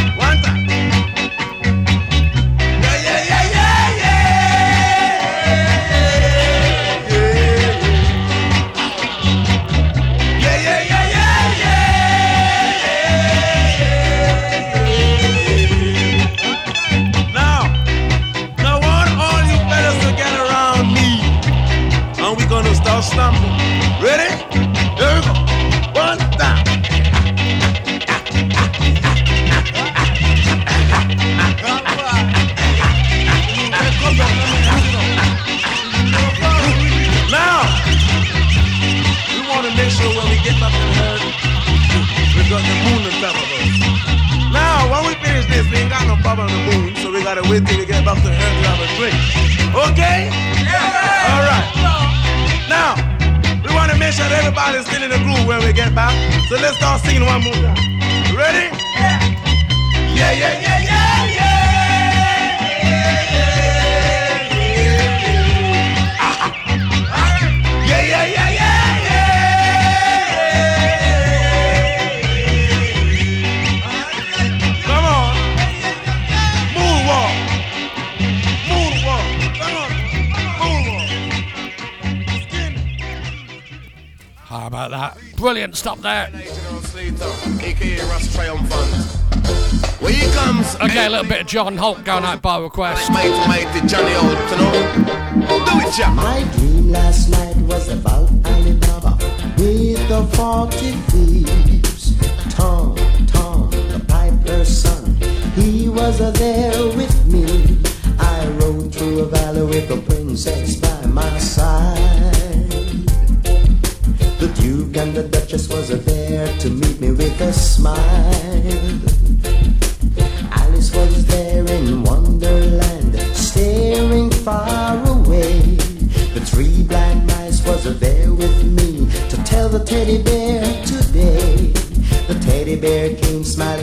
We ain't got no problem on the moon, so we gotta wait till we get back to Earth to have a drink. Okay? Yeah. All right. Now, we want to make sure that everybody's still in the groove when we get back. So let's start singing one more time. Ready? Yeah, yeah, yeah, yeah. Moonwalk. About that? Brilliant stop there. aka Russ Triumphant. When he comes, Okay, a little bit of John Holt going out by request. mighty, mighty Johnny Holt, you know. Do it, Jack. My dream last night was about Alibaba with the forty thieves. Tom, Tom, the piper's son, he was there with me. I rode through a valley with the princess by my side. Duke and the Duchess was there to meet me with a smile. Alice was there in Wonderland, staring far away. The three blind mice was there with me to tell the teddy bear today. The teddy bear came smiling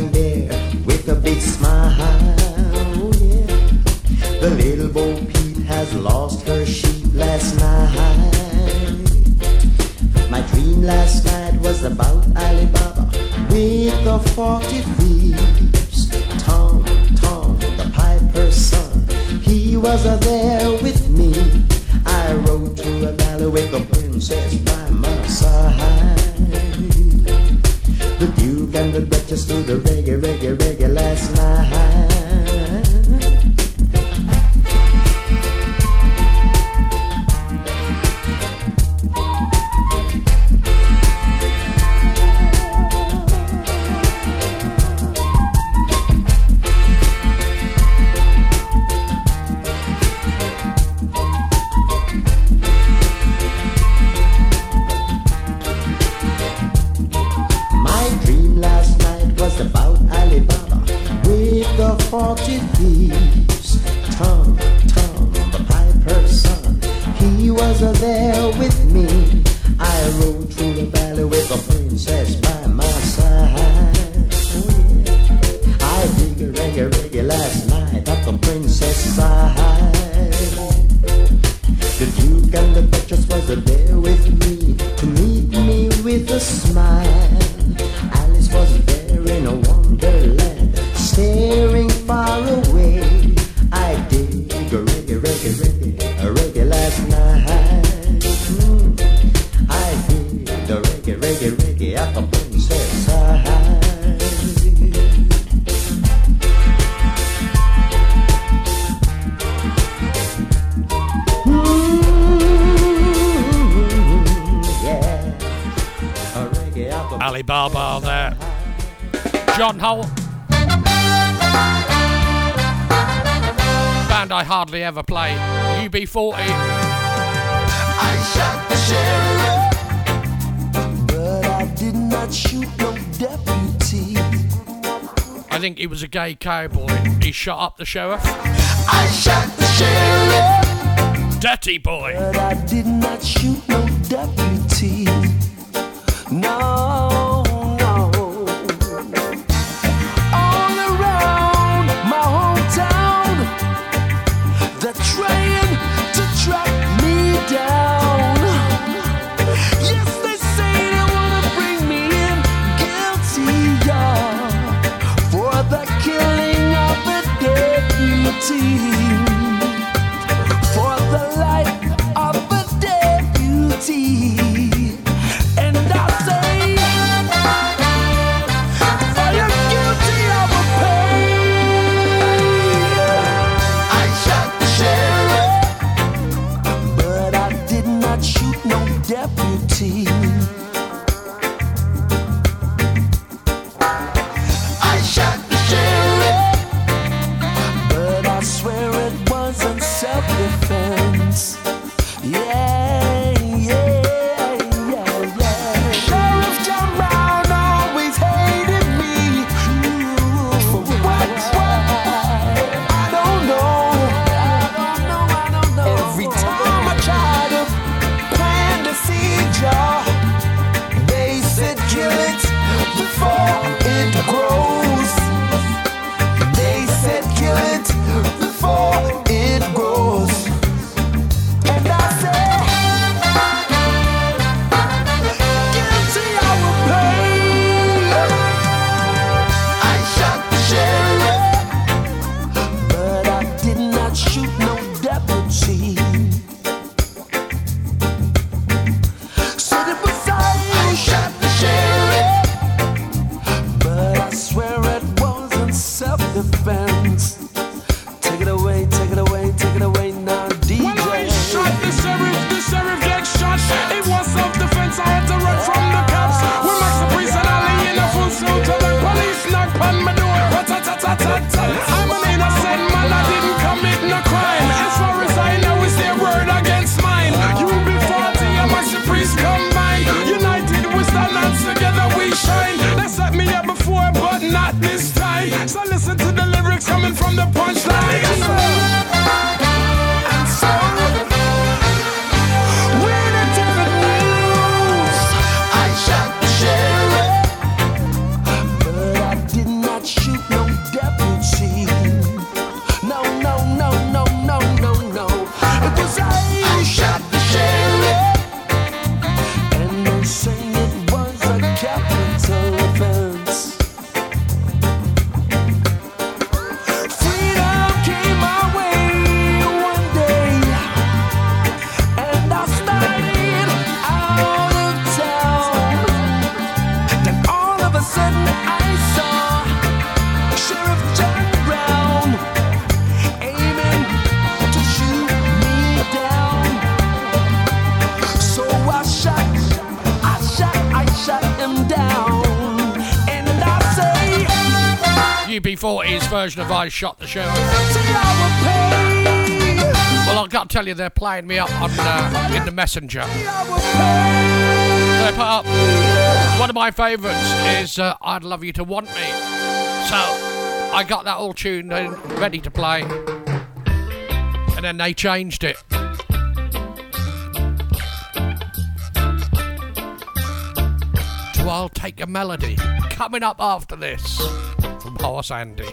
cowboy. He shot up the sheriff. I shot the sheriff. Dirty boy. But I did not shoot no deputy. version of I Shot the Sheriff. Well, I've got to tell you, they're playing me up on uh, in the messenger. They put up one of my favourites is uh, I'd Love You to Want Me. So I got that all tuned and ready to play, and then they changed it. I'll Take a Melody. Coming up after this from Horace Andy.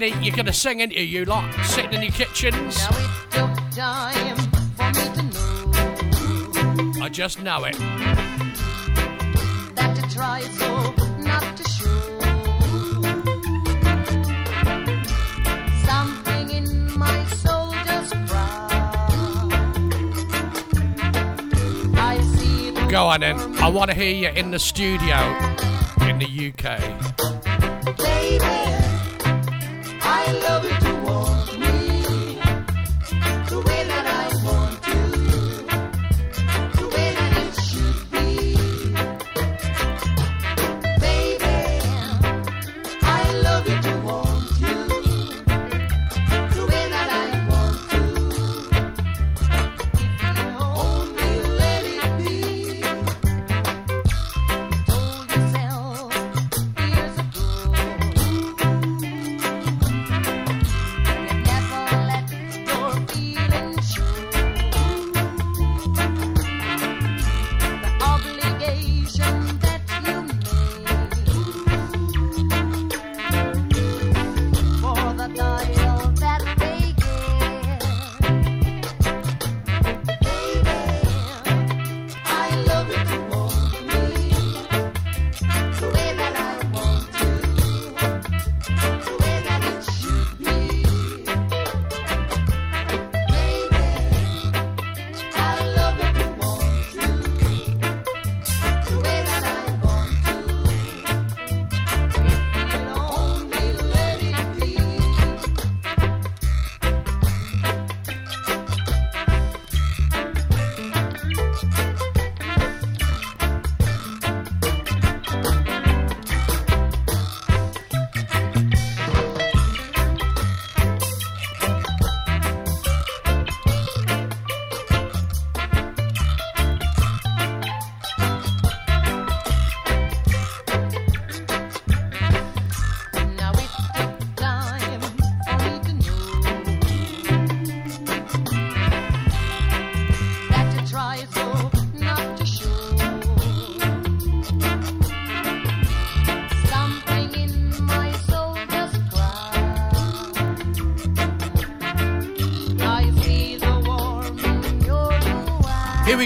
ready. You're going to sing into you lot, sitting in your kitchens. I just know it. That to try not to show. Something in my soul just. Go on in. I want to hear you in the studio in the UK. Baby. I love you. to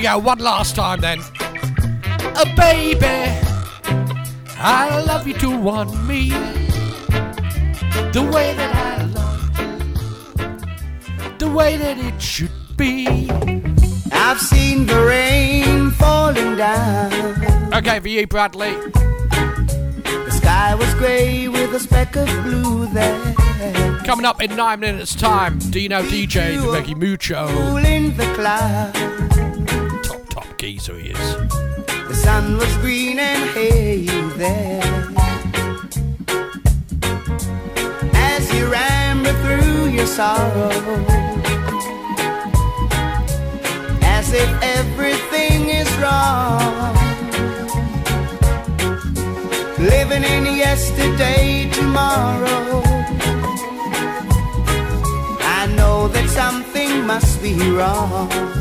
we go, one last time then. Oh, baby, I love you to want me the way that I love you, the way that it should be. I've seen the rain falling down. Okay, for you, Bradley. The sky was grey with a speck of blue there. Coming up in nine minutes' time, do you know DJ Reggie Mucho? Cool in the clouds. Sun was green and hay there. As you ramble through your sorrow, as if everything is wrong. Living in yesterday, tomorrow. I know that something must be wrong.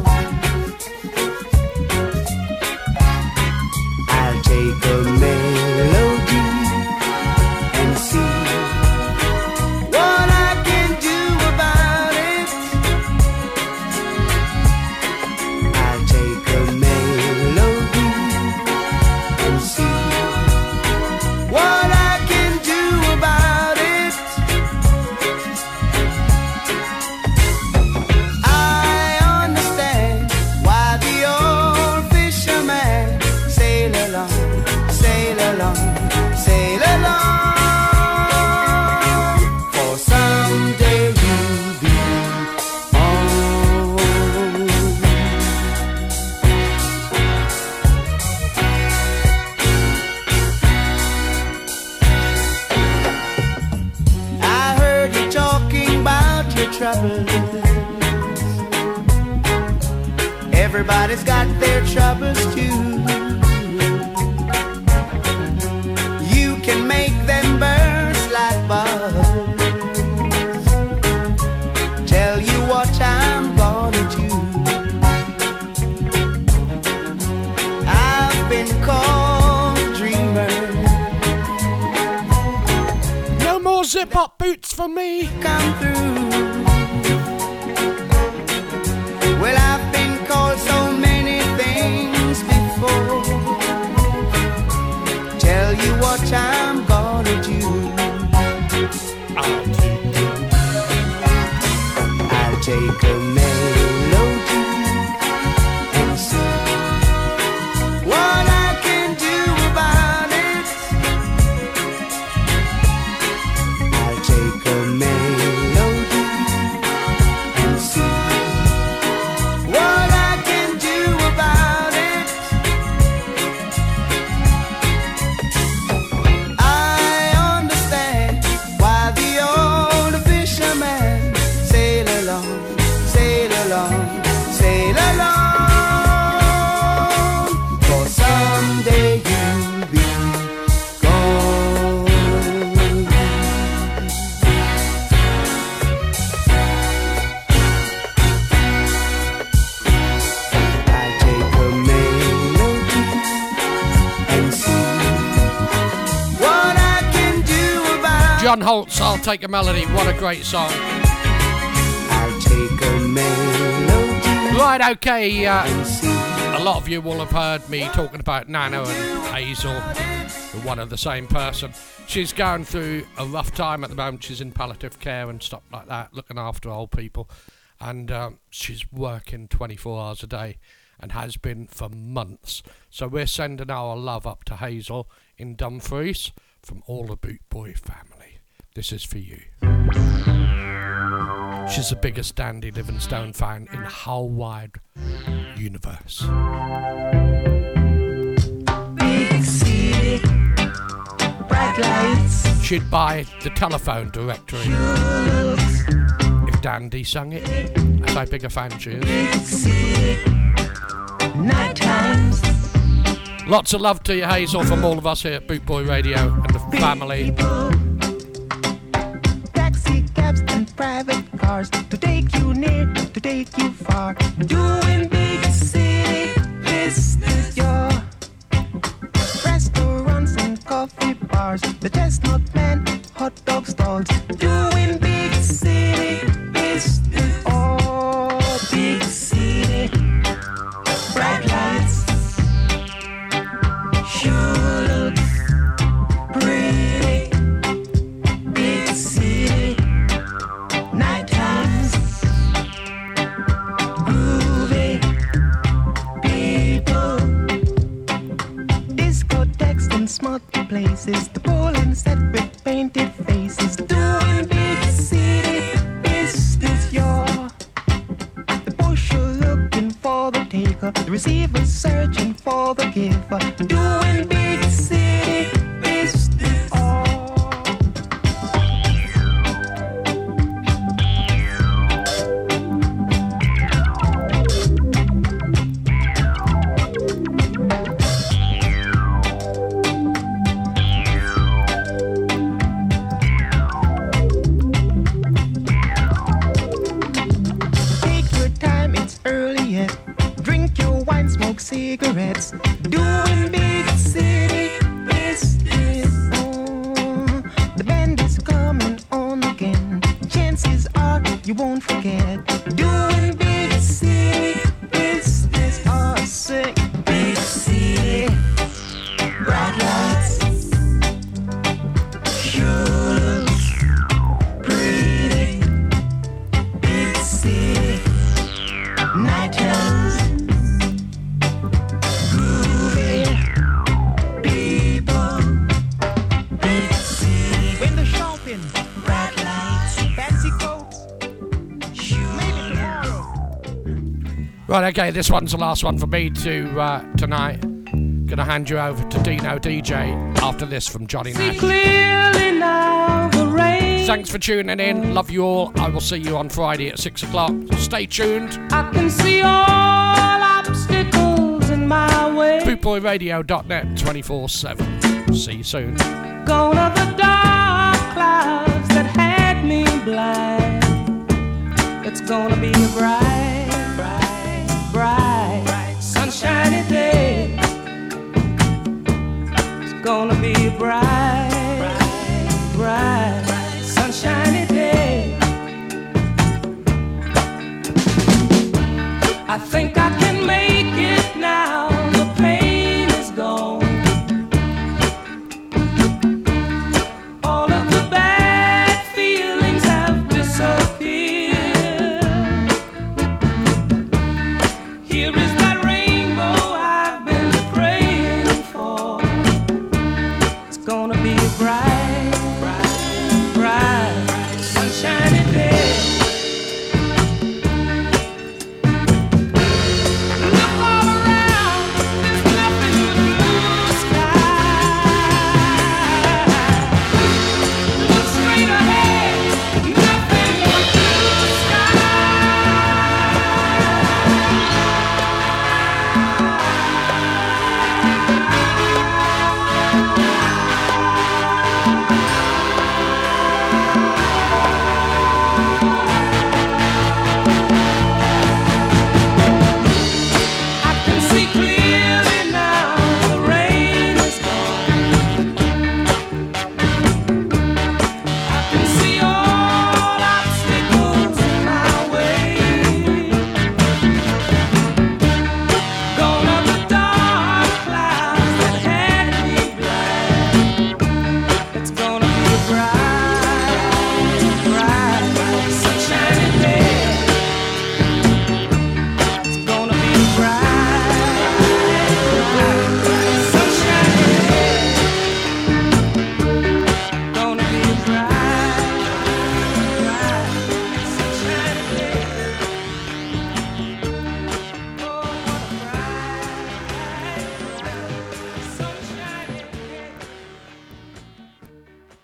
Troubles. Everybody's got their troubles Take a Melody. What a great song. I'll take a melody. Right, okay. Uh, a lot of you will have heard me talking about Nano and Hazel, one of the same person. She's going through a rough time at the moment. She's in palliative care and stuff like that, looking after old people. And um, she's working 24 hours a day and has been for months. So we're sending our love up to Hazel in Dumfries from all the Boot Boy family. This is for you. She's the biggest Dandy Livingstone fan in the whole wide universe. Big city, bright lights. She'd buy the telephone directory if Dandy sung it. That's how big a fan she is. Night times. Lots of love to you, Hazel, from all of us here at Boot Boy Radio and the family. And private cars to take you near, to take you far. Doing big city business, your restaurants and coffee bars, the chestnut man, places, the bowling set with painted faces, doing big city business, y'all. The pusher looking for the taker, the receiver searching for the giver, doing big city okay, this one's the last one for me to uh, tonight. Gonna hand you over to Dino DJ after this from Johnny See Nash. clearly now the rain. Thanks for tuning in. Love you all. I will see you on Friday at 6 o'clock. Stay tuned. I can see all obstacles in my way. Bootboyradio.net 24 7. See you soon. Gone are the dark clouds that had me blind. It's gonna be a bright, It's gonna be a bright, bright, sunshiny day. I think